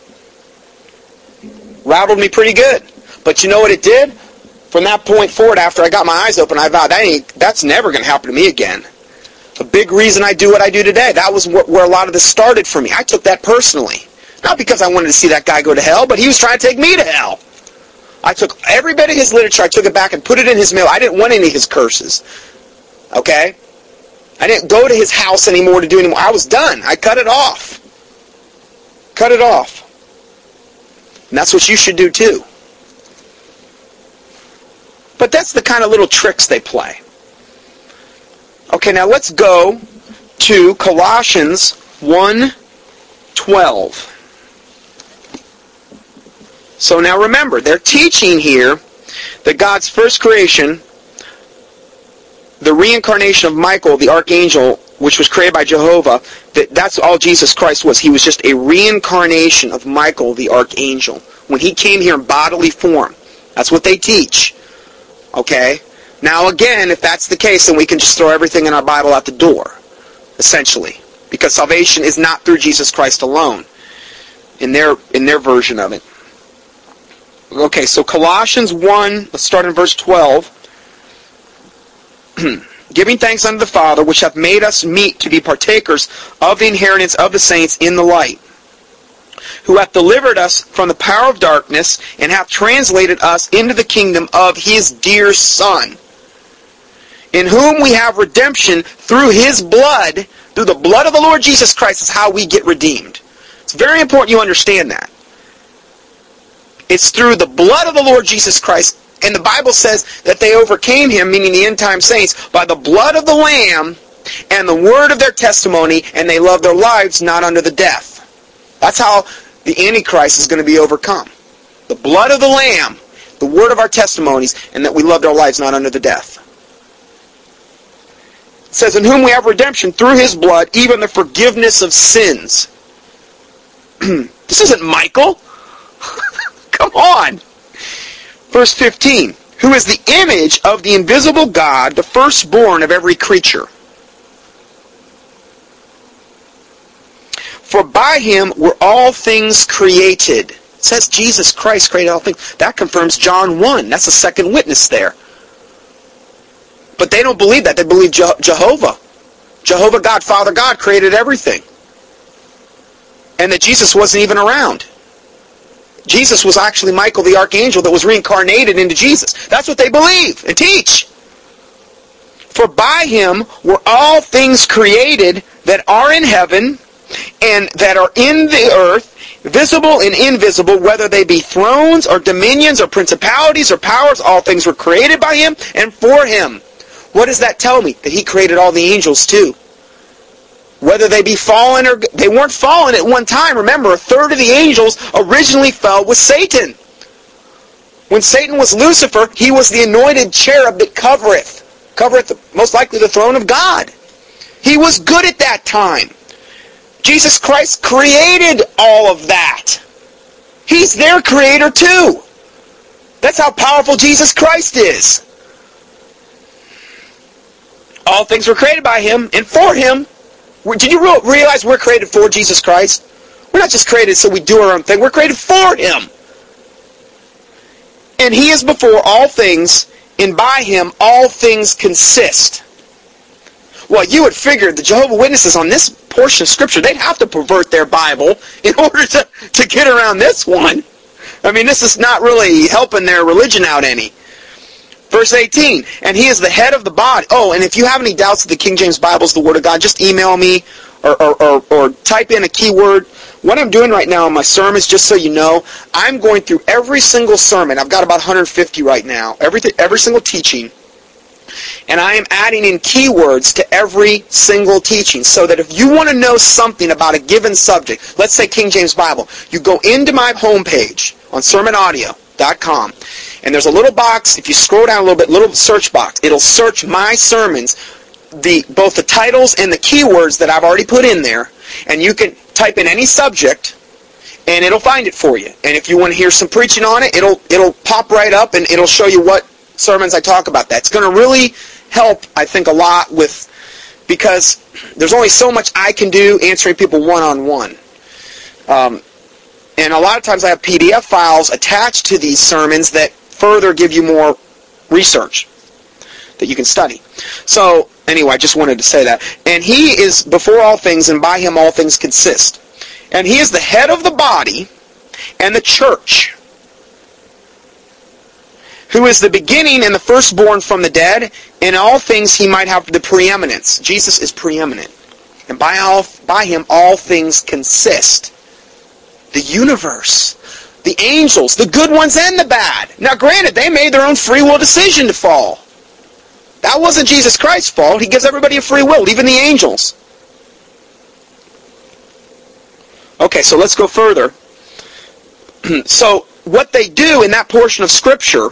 Rattled me pretty good. But you know what it did? From that point forward, after I got my eyes open, I vowed that ain't, that's never going to happen to me again. A big reason I do what I do today. That was where a lot of this started for me. I took that personally. Not because I wanted to see that guy go to hell, but he was trying to take me to hell. I took every bit of his literature, I took it back and put it in his mail. I didn't want any of his curses. Okay? I didn't go to his house anymore to do anymore. I was done. I cut it off. Cut it off. And that's what you should do too. But that's the kind of little tricks they play. Okay, now let's go to Colossians 1:12. So now remember, they're teaching here that God's first creation the reincarnation of Michael, the archangel, which was created by Jehovah, that that's all Jesus Christ was. He was just a reincarnation of Michael, the archangel. When he came here in bodily form. That's what they teach. Okay? Now again, if that's the case, then we can just throw everything in our Bible out the door. Essentially. Because salvation is not through Jesus Christ alone. In their in their version of it. Okay, so Colossians 1, let's start in verse 12. *clears throat* giving thanks unto the Father, which hath made us meet to be partakers of the inheritance of the saints in the light, who hath delivered us from the power of darkness, and hath translated us into the kingdom of his dear Son, in whom we have redemption through his blood, through the blood of the Lord Jesus Christ is how we get redeemed. It's very important you understand that. It's through the blood of the Lord Jesus Christ and the Bible says that they overcame him, meaning the end time saints, by the blood of the Lamb and the word of their testimony, and they loved their lives not unto the death. That's how the Antichrist is going to be overcome. The blood of the Lamb, the word of our testimonies, and that we loved our lives not unto the death. It says, In whom we have redemption through his blood, even the forgiveness of sins. *clears throat* this isn't Michael. *laughs* Come on. Verse 15, who is the image of the invisible God, the firstborn of every creature. For by him were all things created. It says Jesus Christ created all things. That confirms John 1. That's the second witness there. But they don't believe that. They believe Je- Jehovah. Jehovah God, Father God created everything. And that Jesus wasn't even around. Jesus was actually Michael the archangel that was reincarnated into Jesus. That's what they believe and teach. For by him were all things created that are in heaven and that are in the earth, visible and invisible, whether they be thrones or dominions or principalities or powers, all things were created by him and for him. What does that tell me? That he created all the angels too. Whether they be fallen or they weren't fallen at one time. Remember, a third of the angels originally fell with Satan. When Satan was Lucifer, he was the anointed cherub that covereth, covereth most likely the throne of God. He was good at that time. Jesus Christ created all of that. He's their creator too. That's how powerful Jesus Christ is. All things were created by him and for him. Did you realize we're created for Jesus Christ? We're not just created so we do our own thing. We're created for him. And he is before all things, and by him all things consist. Well, you would figure the Jehovah Witnesses on this portion of Scripture, they'd have to pervert their Bible in *laughs* order to, to get around this one. I mean, this is not really helping their religion out any. Verse 18, and he is the head of the body. Oh, and if you have any doubts that the King James Bible is the Word of God, just email me or, or, or, or type in a keyword. What I'm doing right now in my sermons, just so you know, I'm going through every single sermon. I've got about 150 right now. Every, every single teaching and I am adding in keywords to every single teaching so that if you want to know something about a given subject, let's say King James Bible, you go into my homepage on sermonaudio.com and there's a little box, if you scroll down a little bit, little search box, it'll search my sermons, the both the titles and the keywords that I've already put in there, and you can type in any subject and it'll find it for you. And if you want to hear some preaching on it, it'll it'll pop right up and it'll show you what sermons I talk about that. It's going to really help, I think, a lot with because there's only so much I can do answering people one-on-one. Um, and a lot of times I have PDF files attached to these sermons that further give you more research that you can study. So anyway, I just wanted to say that. And he is before all things, and by him all things consist. And he is the head of the body and the church who is the beginning and the firstborn from the dead, in all things he might have the preeminence. Jesus is preeminent. And by, all, by him all things consist. The universe, the angels, the good ones and the bad. Now granted, they made their own free will decision to fall. That wasn't Jesus Christ's fault. He gives everybody a free will, even the angels. Okay, so let's go further. *clears throat* so what they do in that portion of Scripture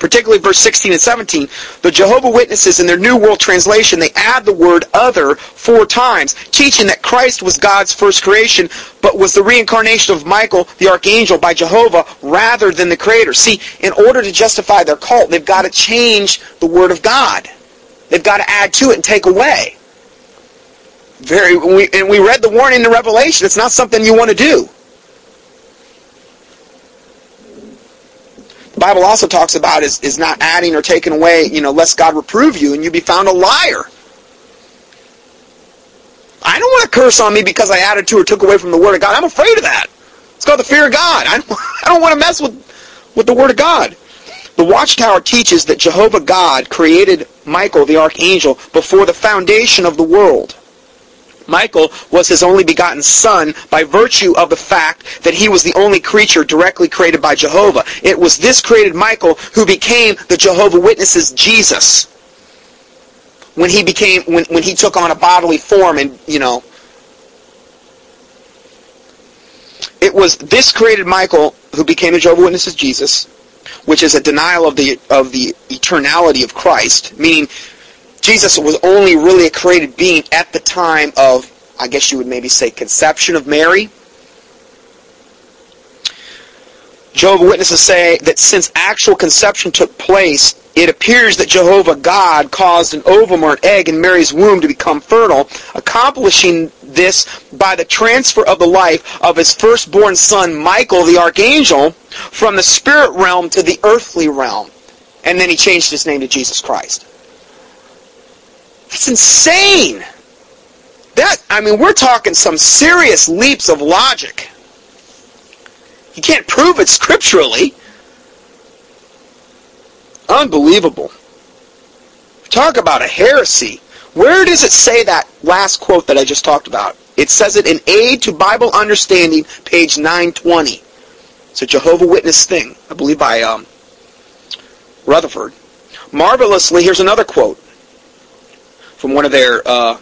particularly verse 16 and 17, the Jehovah Witnesses in their New World Translation, they add the word other four times, teaching that Christ was God's first creation, but was the reincarnation of Michael, the archangel, by Jehovah, rather than the creator. See, in order to justify their cult, they've got to change the word of God. They've got to add to it and take away. Very, and we read the warning in Revelation. It's not something you want to do. Bible also talks about is, is not adding or taking away, you know, lest God reprove you and you be found a liar. I don't want to curse on me because I added to or took away from the Word of God. I'm afraid of that. It's called the fear of God. I don't, *laughs* I don't want to mess with, with the Word of God. The Watchtower teaches that Jehovah God created Michael the archangel before the foundation of the world. Michael was his only begotten son by virtue of the fact that he was the only creature directly created by Jehovah. It was this created Michael who became the Jehovah Witnesses Jesus. When he became when, when he took on a bodily form and you know it was this created Michael who became the Jehovah Witnesses Jesus, which is a denial of the of the eternality of Christ, meaning Jesus was only really a created being at the time of, I guess you would maybe say, conception of Mary. Jehovah Witnesses say that since actual conception took place, it appears that Jehovah God caused an ovum or an egg in Mary's womb to become fertile, accomplishing this by the transfer of the life of his firstborn son, Michael the archangel, from the spirit realm to the earthly realm. And then he changed his name to Jesus Christ. That's insane. That I mean, we're talking some serious leaps of logic. You can't prove it scripturally. Unbelievable. Talk about a heresy. Where does it say that last quote that I just talked about? It says it in Aid to Bible Understanding, page 920. It's a Jehovah Witness thing, I believe by um, Rutherford. Marvelously, here's another quote from one of their uh,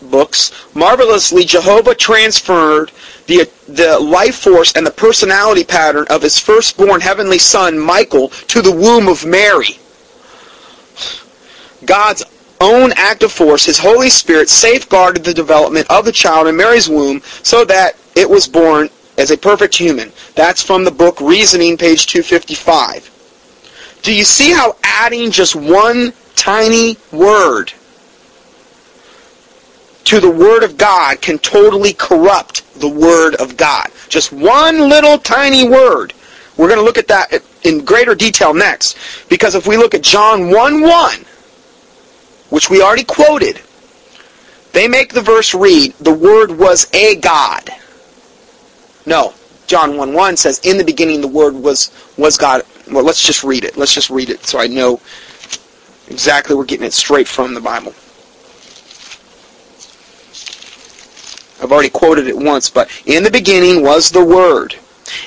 books, marvelously Jehovah transferred the, the life force and the personality pattern of his firstborn heavenly son, Michael, to the womb of Mary. God's own active force, his Holy Spirit, safeguarded the development of the child in Mary's womb so that it was born as a perfect human. That's from the book Reasoning, page 255. Do you see how adding just one tiny word to the Word of God can totally corrupt the Word of God? Just one little tiny word. We're going to look at that in greater detail next. Because if we look at John 1 1, which we already quoted, they make the verse read, the Word was a God. No. John 1 1 says, In the beginning the Word was, was God. Well, let's just read it. Let's just read it so I know exactly we're getting it straight from the Bible. I've already quoted it once, but in the beginning was the Word.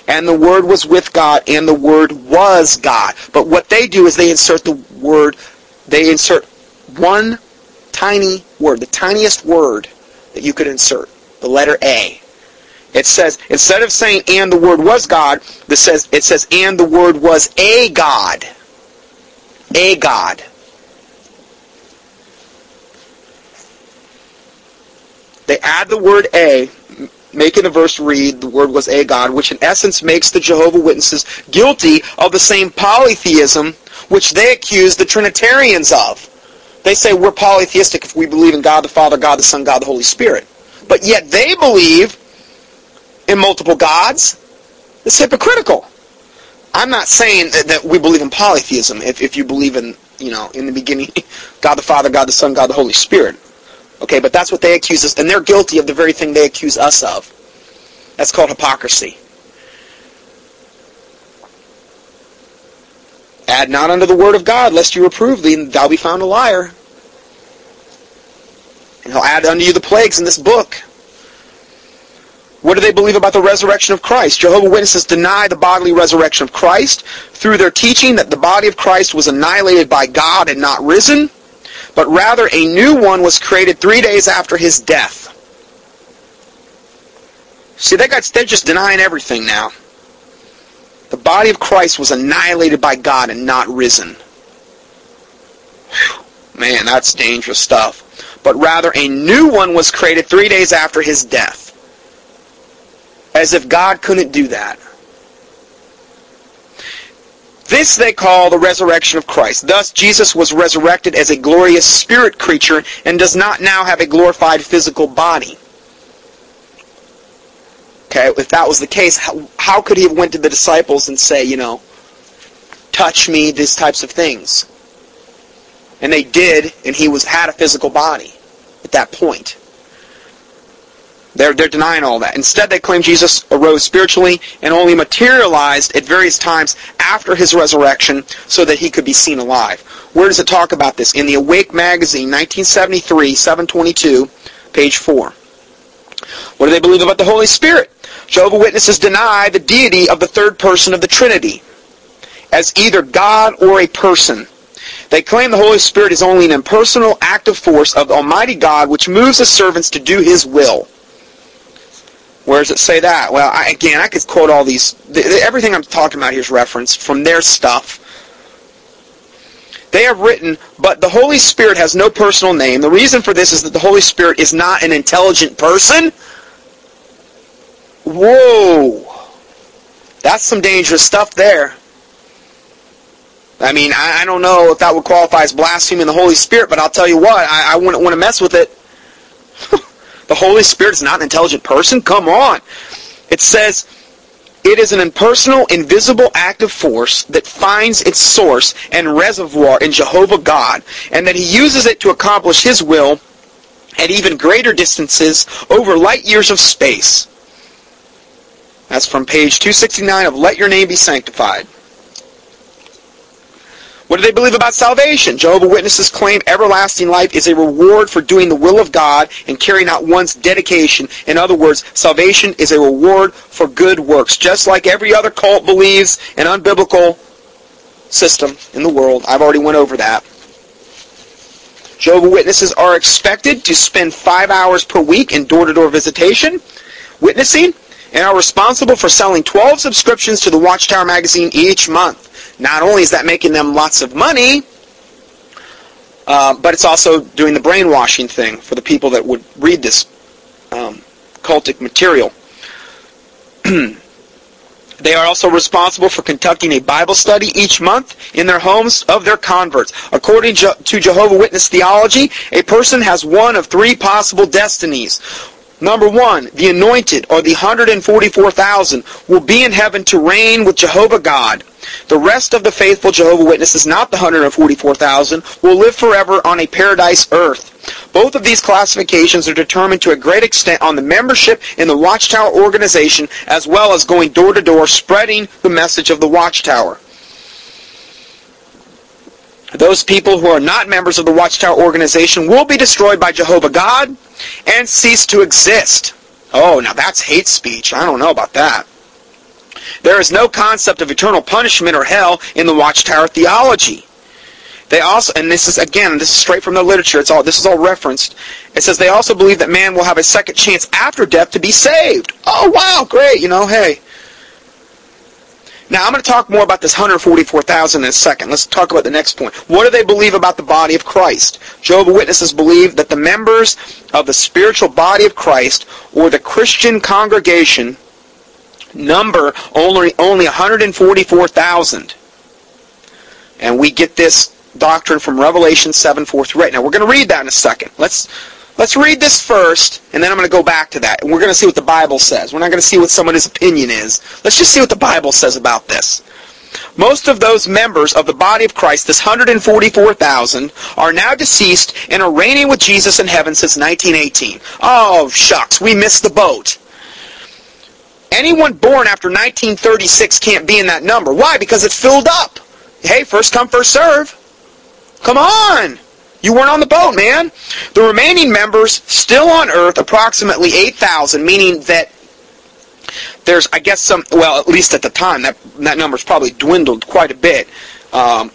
And the Word was with God, and the Word was God. But what they do is they insert the word, they insert one tiny word, the tiniest word that you could insert, the letter A. It says, instead of saying, and the Word was God, this says, it says, and the Word was a God. A God. They add the word a, making the verse read, the word was a God, which in essence makes the Jehovah Witnesses guilty of the same polytheism which they accuse the Trinitarians of. They say we're polytheistic if we believe in God the Father, God the Son, God the Holy Spirit. But yet they believe in multiple gods. It's hypocritical. I'm not saying that, that we believe in polytheism if, if you believe in, you know, in the beginning, *laughs* God the Father, God the Son, God the Holy Spirit. Okay, but that's what they accuse us, and they're guilty of the very thing they accuse us of. That's called hypocrisy. Add not unto the word of God, lest you reprove thee, and thou be found a liar. And he'll add unto you the plagues in this book. What do they believe about the resurrection of Christ? Jehovah Witnesses deny the bodily resurrection of Christ through their teaching that the body of Christ was annihilated by God and not risen, but rather a new one was created three days after his death. See, they got, they're just denying everything now. The body of Christ was annihilated by God and not risen. Whew. Man, that's dangerous stuff. But rather a new one was created three days after his death. As if God couldn't do that. This they call the resurrection of Christ. Thus, Jesus was resurrected as a glorious spirit creature and does not now have a glorified physical body. Okay, if that was the case, how, how could he have went to the disciples and say, you know, touch me, these types of things? And they did, and he was had a physical body at that point. They're, they're denying all that. Instead, they claim Jesus arose spiritually and only materialized at various times after his resurrection so that he could be seen alive. Where does it talk about this? In the Awake magazine, 1973, 722, page 4. What do they believe about the Holy Spirit? Jehovah Witnesses deny the deity of the third person of the Trinity as either God or a person. They claim the Holy Spirit is only an impersonal active force of Almighty God which moves His servants to do His will. Where does it say that? Well, I, again, I could quote all these. Everything I'm talking about here is referenced from their stuff. They have written, but the Holy Spirit has no personal name. The reason for this is that the Holy Spirit is not an intelligent person. Whoa. That's some dangerous stuff there. I mean, I, I, don't know if that would qualify as blaspheming the Holy Spirit, but I'll tell you what, I, I wouldn't want to mess with it. *laughs* the Holy Spirit is not an intelligent person? Come on. It says, it is an impersonal, invisible active force that finds its source and reservoir in Jehovah God, and that he uses it to accomplish his will at even greater distances over light years of space. That's from page 269 of Let Your Name Be Sanctified. What do they believe about salvation? Jehovah Witnesses claim everlasting life is a reward for doing the will of God and carrying out one's dedication. In other words, salvation is a reward for good works, just like every other cult believes an unbiblical system in the world. I've already went over that. Jehovah Witnesses are expected to spend five hours per week in door-to-door visitation, witnessing, and are responsible for selling 12 subscriptions to the Watchtower magazine each month. Not only is that making them lots of money, uh, but it's also doing the brainwashing thing for the people that would read this um, cultic material. *clears throat* They are also responsible for conducting a Bible study each month in their homes of their converts. According to Jehovah Witness theology, a person has one of three possible destinies. Number one, the anointed, or the 144,000, will be in heaven to reign with Jehovah God. The rest of the faithful Jehovah Witnesses, not the 144,000, will live forever on a paradise earth. Both of these classifications are determined to a great extent on the membership in the Watchtower organization as well as going door to door spreading the message of the Watchtower. Those people who are not members of the Watchtower organization will be destroyed by Jehovah God and cease to exist. Oh, now that's hate speech. I don't know about that. There is no concept of eternal punishment or hell in the Watchtower theology. They also, and this is again, this is straight from the literature. It's all this is all referenced. It says they also believe that man will have a second chance after death to be saved. Oh wow, great! You know, hey. Now I'm going to talk more about this 144,000 in a second. Let's talk about the next point. What do they believe about the body of Christ? Jehovah Witnesses believe that the members of the spiritual body of Christ or the Christian congregation number only only 144,000. And we get this doctrine from Revelation 7, 4 through 8. Now we're going to read that in a second. Let's let's read this first, and then I'm going to go back to that. And we're going to see what the Bible says. We're not going to see what somebody's opinion is. Let's just see what the Bible says about this. Most of those members of the body of Christ, this 144,000, are now deceased and are reigning with Jesus in heaven since 1918. Oh, shucks, we missed the boat. Anyone born after 1936 can't be in that number. Why? Because it's filled up. Hey, first come, first serve. Come on! You weren't on the boat, man. The remaining members still on Earth, approximately 8,000, meaning that there's, I guess, some, well, at least at the time, that, that number's probably dwindled quite a bit. Um,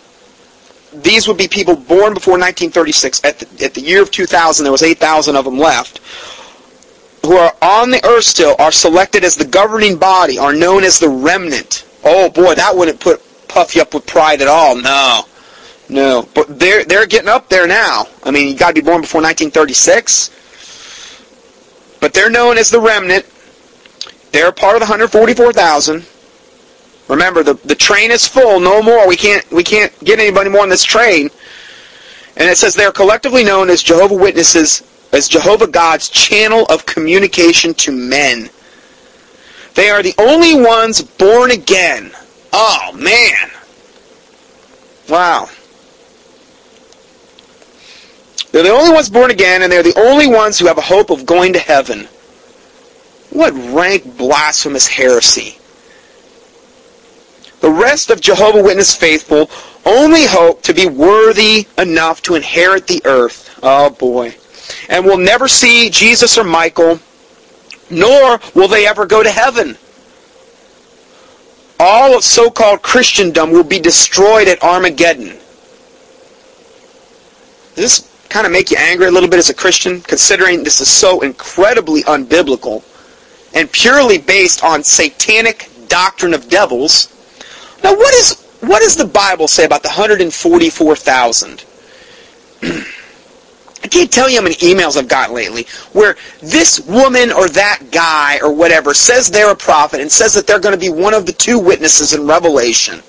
these would be people born before 1936. At the, at the year of 2000, there was 8,000 of them left who are on the earth still are selected as the governing body, are known as the remnant. Oh boy, that wouldn't put puff you up with pride at all. No. No. But they're they're getting up there now. I mean, you got to be born before 1936. But they're known as the remnant. They're part of the 144,000. Remember, the, the train is full. No more. We can't we can't get anybody more on this train. And it says they're collectively known as Jehovah Witnesses as Jehovah God's channel of communication to men. They are the only ones born again. Oh, man. Wow. They're the only ones born again, and they're the only ones who have a hope of going to heaven. What rank blasphemous heresy. The rest of Jehovah Witness faithful only hope to be worthy enough to inherit the earth. Oh boy and will never see Jesus or Michael, nor will they ever go to heaven. All of so-called Christendom will be destroyed at Armageddon. This kind of make you angry a little bit as a Christian, considering this is so incredibly unbiblical and purely based on satanic doctrine of devils? Now, what is what does the Bible say about the 144,000? *clears throat* I can't tell you how many emails I've gotten lately where this woman or that guy or whatever says they're a prophet and says that they're going to be one of the two witnesses in Revelation.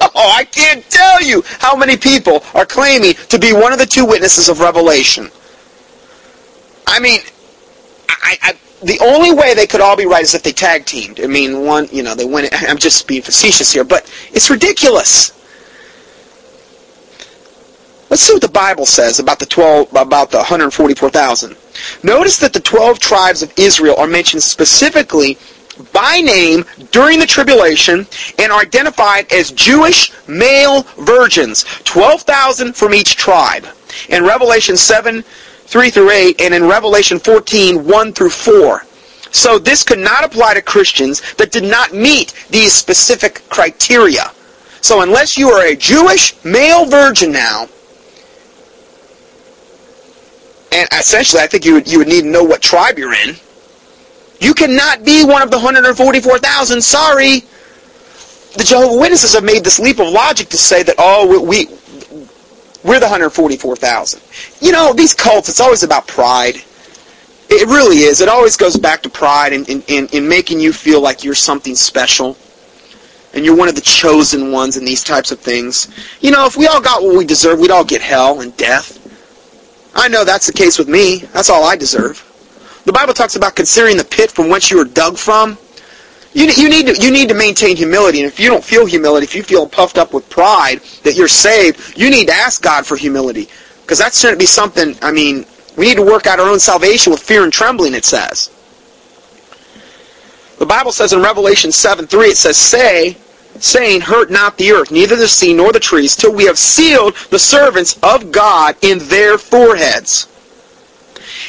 *laughs* Oh, I can't tell you how many people are claiming to be one of the two witnesses of Revelation. I mean, I, I, the only way they could all be right is if they tag teamed. I mean, one, you know, they win. *laughs* I'm just being facetious here, but it's ridiculous. Let's see what the Bible says about the 12 about the 144,000. Notice that the 12 tribes of Israel are mentioned specifically by name during the tribulation and are identified as Jewish male virgins, 12,000 from each tribe. In Revelation 7, 3 through 8, and in Revelation 14, 1 through 4. So this could not apply to Christians that did not meet these specific criteria. So unless you are a Jewish male virgin now, and essentially I think you would, you would need to know what tribe you're in. You cannot be one of the 144,000. Sorry. The Jehovah Witnesses have made this leap of logic to say that, oh, we, we're the 144,000. You know, these cults, it's always about pride. It really is. It always goes back to pride and in, in, in making you feel like you're something special. And you're one of the chosen ones in these types of things. You know, if we all got what we deserve, we'd all get hell and death. I know that's the case with me. That's all I deserve. The Bible talks about considering the pit from whence you were dug from. You, you, need to, you need to maintain humility, and if you don't feel humility, if you feel puffed up with pride that you're saved, you need to ask God for humility. Because that shouldn't be something, I mean, we need to work out our own salvation with fear and trembling, it says. The Bible says in Revelation 7 3, it says, Say, saying, Hurt not the earth, neither the sea nor the trees, till we have sealed the servants of God in their foreheads.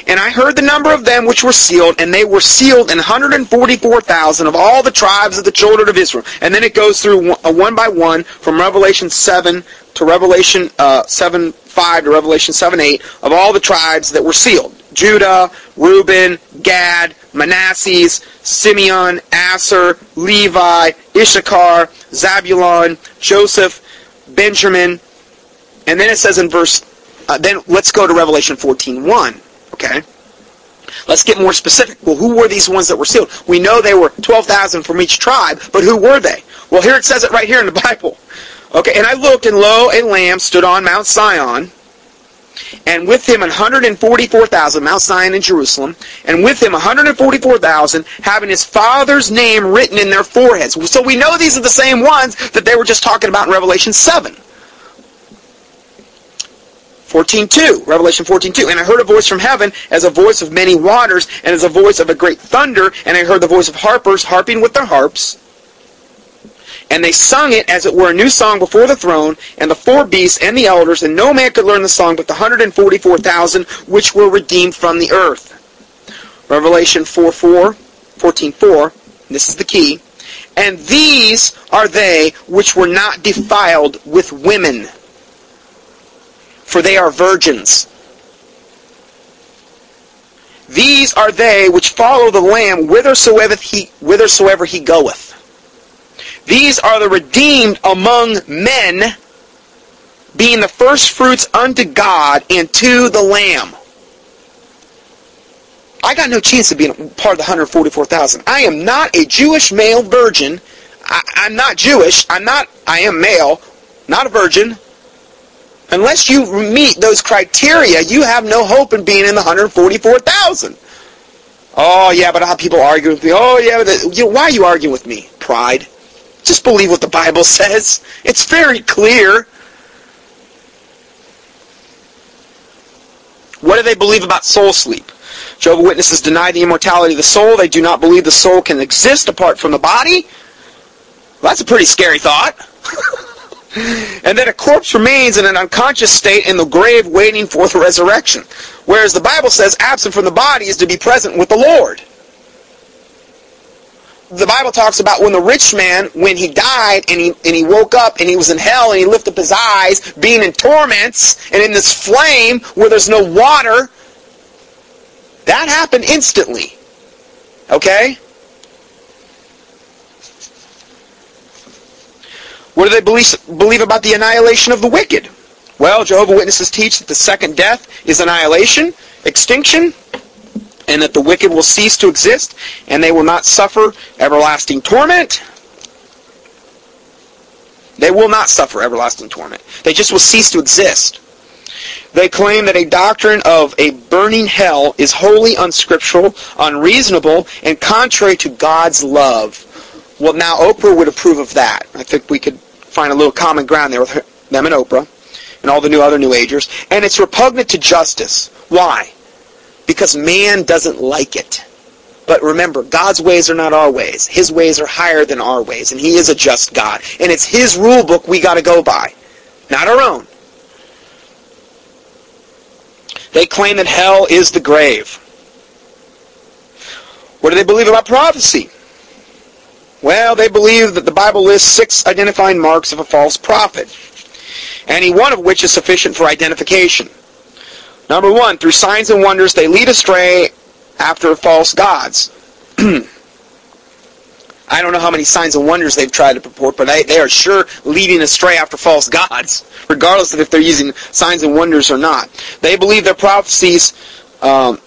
And I heard the number of them which were sealed, and they were sealed in 144,000 of all the tribes of the children of Israel. And then it goes through one, one by one from Revelation 7 to Revelation uh, 7 5 to Revelation 7 8 of all the tribes that were sealed. Judah, Reuben, Gad, Manasseh, Simeon, Aser, Levi, Issachar, Zabulon, Joseph, Benjamin. And then it says in verse, uh, then let's go to Revelation 14 1. Okay? Let's get more specific. Well, who were these ones that were sealed? We know they were 12,000 from each tribe, but who were they? Well, here it says it right here in the Bible. Okay, and I looked, and lo, a lamb stood on Mount Sion, and with him 144,000, Mount Zion in Jerusalem, and with him 144,000 having his father's name written in their foreheads. So we know these are the same ones that they were just talking about in Revelation 7. 14.2, Revelation 14.2. And I heard a voice from heaven as a voice of many waters, and as a voice of a great thunder, and I heard the voice of harpers harping with their harps. And they sung it as it were a new song before the throne, and the four beasts and the elders, and no man could learn the song but the 144,000 which were redeemed from the earth. Revelation 4, 4, 14, 4, this is the key. And these are they which were not defiled with women for they are virgins. These are they which follow the Lamb whithersoever he, whithersoever he goeth. These are the redeemed among men, being the firstfruits unto God and to the Lamb. I got no chance of being part of the 144,000. I am not a Jewish male virgin. I, I'm not Jewish. I'm not, I am male, not a virgin. Unless you meet those criteria, you have no hope in being in the 144,000. Oh, yeah, but how people argue with me. Oh, yeah, but you know, why are you arguing with me? Pride. Just believe what the Bible *laughs* says. It's very clear. What do they believe about soul sleep? Jehovah Witnesses deny the immortality of the soul. They do not believe the soul can exist apart from the body. Well, that's a pretty scary thought. *laughs* and then a corpse remains in an unconscious state in the grave waiting for the resurrection. Whereas the Bible says absent from the body is to be present with the Lord. The Bible talks about when the rich man, when he died and he, and he woke up and he was in hell and he lifted up his eyes, being in torments and in this flame where there's no water, that happened instantly. Okay? What do they believe, about the annihilation of the wicked? Well, Jehovah Witnesses teach that the second death is annihilation, extinction, and that the wicked will cease to exist, and they will not suffer everlasting torment. They will not suffer everlasting torment. They just will cease to exist. They claim that a doctrine of a burning hell is wholly unscriptural, unreasonable, and contrary to God's love. Well, now Oprah would approve of that. I think we could find a little common ground there with them and Oprah and all the new other New Agers. And it's repugnant to justice. Why? Because man doesn't like it. But remember, God's ways are not our ways. His ways are higher than our ways, and He is a just God. And it's His rule book we got to go by, not our own. They claim that hell is the grave. What do they believe about prophecy? Well, they believe that the Bible lists six identifying marks of a false prophet, any one of which is sufficient for identification. Number one, through signs and wonders, they lead astray after false gods. *clears throat* I don't know how many signs and wonders they've tried to purport, but they, they are sure leading astray after false gods, *laughs* regardless of if they're using signs and wonders or not. They believe their prophecies. Um,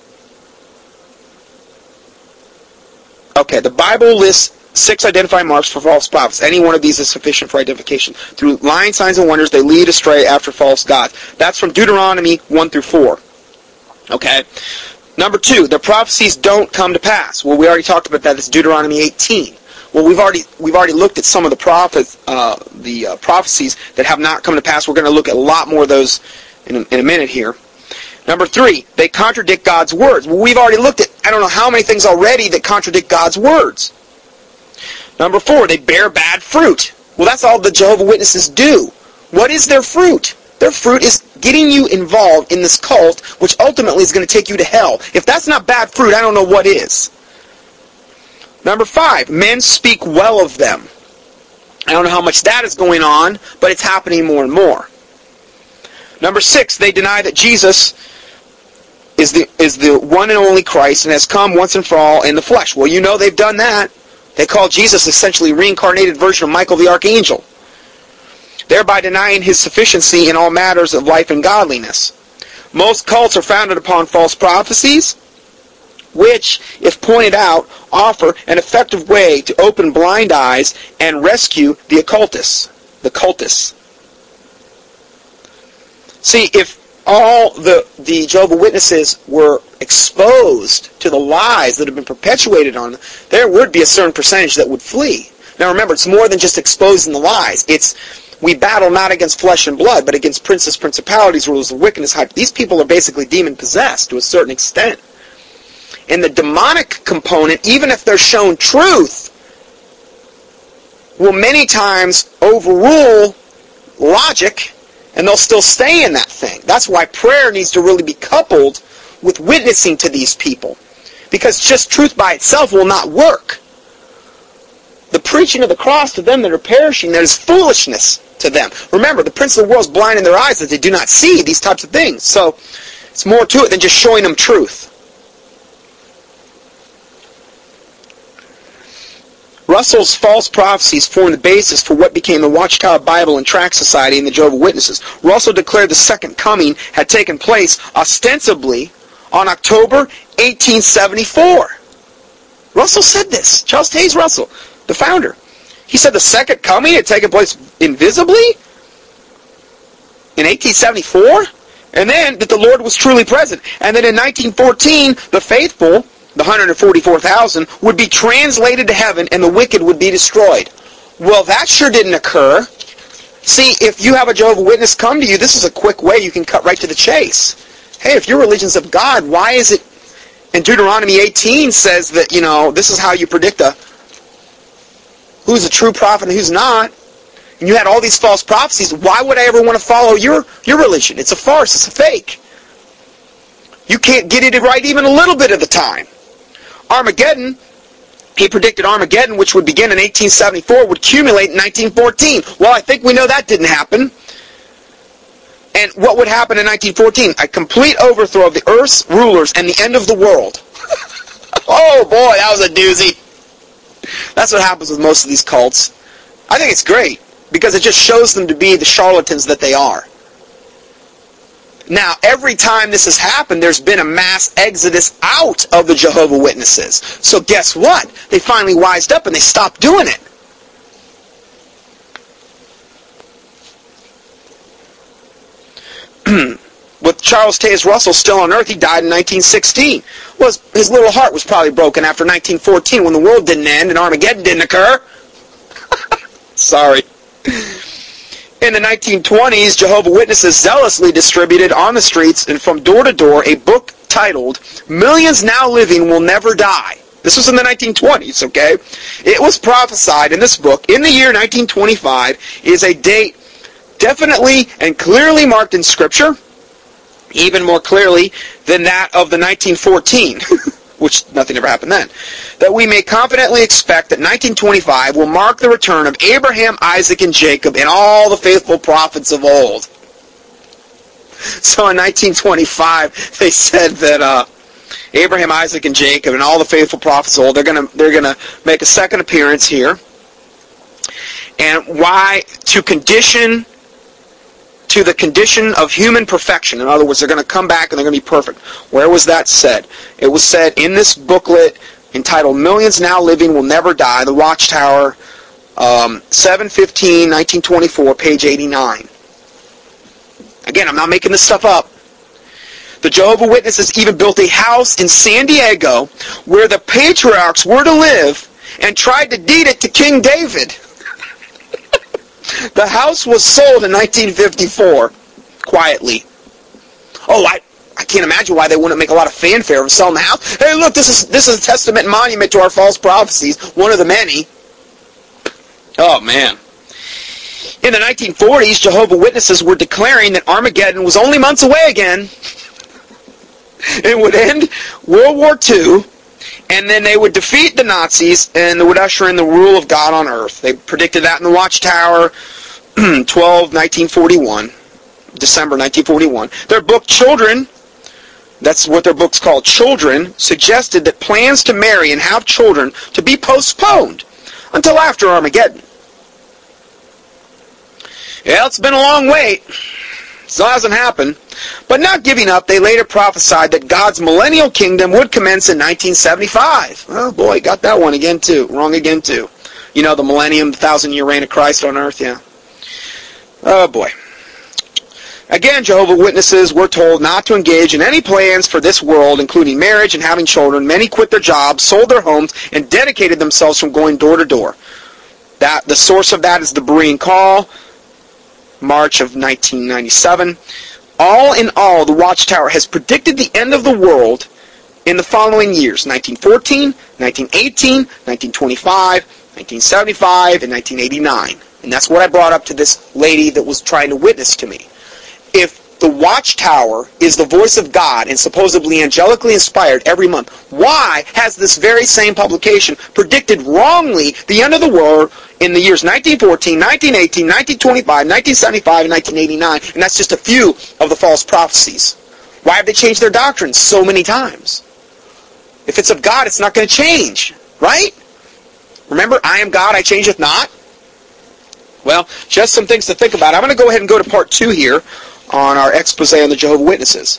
okay, the Bible lists six identifying marks for false prophets. Any one of these is sufficient for identification. Through lying signs and wonders, they lead astray after false gods. That's from Deuteronomy 1 through 4. Okay? Number two, the prophecies don't come to pass. Well, we already talked about that. It's Deuteronomy 18. Well, we've already we've already looked at some of the prophets, uh, the uh, prophecies that have not come to pass. We're going to look at a lot more of those in a, in a minute here. Number three, they contradict God's words. Well, we've already looked at I don't know how many things already that contradict God's words. Number four, they bear bad fruit. Well, that's all the Jehovah Witnesses do. What is their fruit? Their fruit is getting you involved in this cult, which ultimately is going to take you to hell. If that's not bad fruit, I don't know what is. Number five, men speak well of them. I don't know how much that is going on, but it's happening more and more. Number six, they deny that Jesus is the is the one and only Christ and has come once and for all in the flesh. Well, you know they've done that. They call Jesus essentially reincarnated version of Michael the Archangel, thereby denying his sufficiency in all matters of life and godliness. Most cults are founded upon false prophecies, which, if pointed out, offer an effective way to open blind eyes and rescue the occultists, the cultists. See, if all the, the Jehovah Witnesses were exposed to the lies that have been perpetuated on them, there would be a certain percentage that would flee. Now remember, it's more than just exposing the lies. It's we battle not against flesh and blood, but against princes, principalities, rulers of wickedness. These people are basically demon possessed to a certain extent. And the demonic component, even if they're shown truth, will many times overrule logic and they'll still stay in that thing. That's why prayer needs to really be coupled with witnessing to these people. Because just truth by itself will not work. The preaching of the cross to them that are perishing, that is foolishness to them. Remember, the prince of the world is blind in their eyes that they do not see these types of things. So it's more to it than just showing them truth. Russell's false prophecies formed the basis for what became the Watchtower Bible and Tract Society and the Jehovah's Witnesses. Russell declared the second coming had taken place ostensibly on October 1874. Russell said this. Charles Taze Russell, the founder. He said the second coming had taken place invisibly in 1874, and then that the Lord was truly present. And then in 1914, the faithful the 144,000, would be translated to heaven and the wicked would be destroyed. Well, that sure didn't occur. See, if you have a Jehovah Witness come to you, this is a quick way you can cut right to the chase. Hey, if your religion's of God, why is it in Deuteronomy 18 says that, you know, this is how you predict a who's a true prophet and who's not. And you had all these false prophecies. Why would I ever want to follow your your religion? It's a farce, it's a fake. You can't get it right even a little bit of the time. Armageddon, he predicted Armageddon, which would begin in 1874, would accumulate in 1914. Well, I think we know that didn't happen. And what would happen in 1914? A complete overthrow of the Earth's rulers and the end of the world. *laughs* oh boy, that was a doozy. That's what happens with most of these cults. I think it's great because it just shows them to be the charlatans that they are. Now, every time this has happened, there's been a mass exodus out of the Jehovah Witnesses. So guess what? They finally wised up and they stopped doing it. *clears throat* With Charles Taze Russell still on earth, he died in 1916. Was his little heart was probably broken after 1914 when the world didn't end and Armageddon didn't occur. *laughs* Sorry. In the 1920s, Jehovah Witnesses zealously distributed on the streets and from door to door a book titled Millions Now Living Will Never Die. This was in the 1920s, okay? It was prophesied in this book in the year 1925 is a date definitely and clearly marked in Scripture, even more clearly than that of the 1914. *laughs* which nothing ever happened then, that we may confidently expect that 1925 will mark the return of Abraham, Isaac, and Jacob and all the faithful prophets of old. *laughs* So in 1925, they said that uh, Abraham, Isaac, and Jacob, and all the faithful prophets, of old, they're gonna they're gonna make a second appearance here. And why to condition to the condition of human perfection. In other words, they're going to come back and they're going to be perfect. Where was that said? It was said in this booklet entitled Millions Now Living Will Never Die, The Watchtower, um, 715, 1924, page 89. Again, I'm not making this stuff up. The Jehovah Witnesses even built a house in San Diego where the patriarchs were to live and tried to deed it to King David. The house was sold in 1954, quietly. Oh, I, I can't imagine why they wouldn't make a lot of fanfare of selling the house. Hey, look, this is this is a testament monument to our false prophecies, one of the many. Oh man. In the 1940s, Jehovah Witnesses were declaring that Armageddon was only months away again. *laughs* It would end World War II and then they would defeat the Nazis and they would usher in the rule of God on earth. They predicted that in the Watchtower, *clears throat* 12, 1941, December 1941. Their book, Children, that's what their book's called, Children, suggested that plans to marry and have children to be postponed until after Armageddon. Yeah, it's been a long wait. Still hasn't happened. But not giving up, they later prophesied that God's millennial kingdom would commence in 1975. Oh boy, got that one again too. Wrong again too. You know, the millennium, the thousand year reign of Christ on earth, yeah. Oh boy. Again, Jehovah Witnesses were told not to engage in any plans for this world, including marriage and having children. Many quit their jobs, sold their homes, and dedicated themselves from going door to door. That the source of that is the Berean Call, March of 1997. All in all, the Watchtower has predicted the end of the world in the following years 1914, 1918, 1925, 1975, and 1989. And that's what I brought up to this lady that was trying to witness to me. If the Watchtower is the voice of God and supposedly angelically inspired every month, why has this very same publication predicted wrongly the end of the world in the years 1914, 1918, 1925, 1975, and 1989, and that's just a few of the false prophecies. Why have they changed their doctrines so many times? If it's of God, it's not going to change, right? Remember, I am God, I changeth not. Well, just some things to think about. I'm going to go ahead and go to part two here on our expose on the Jehovah Witnesses.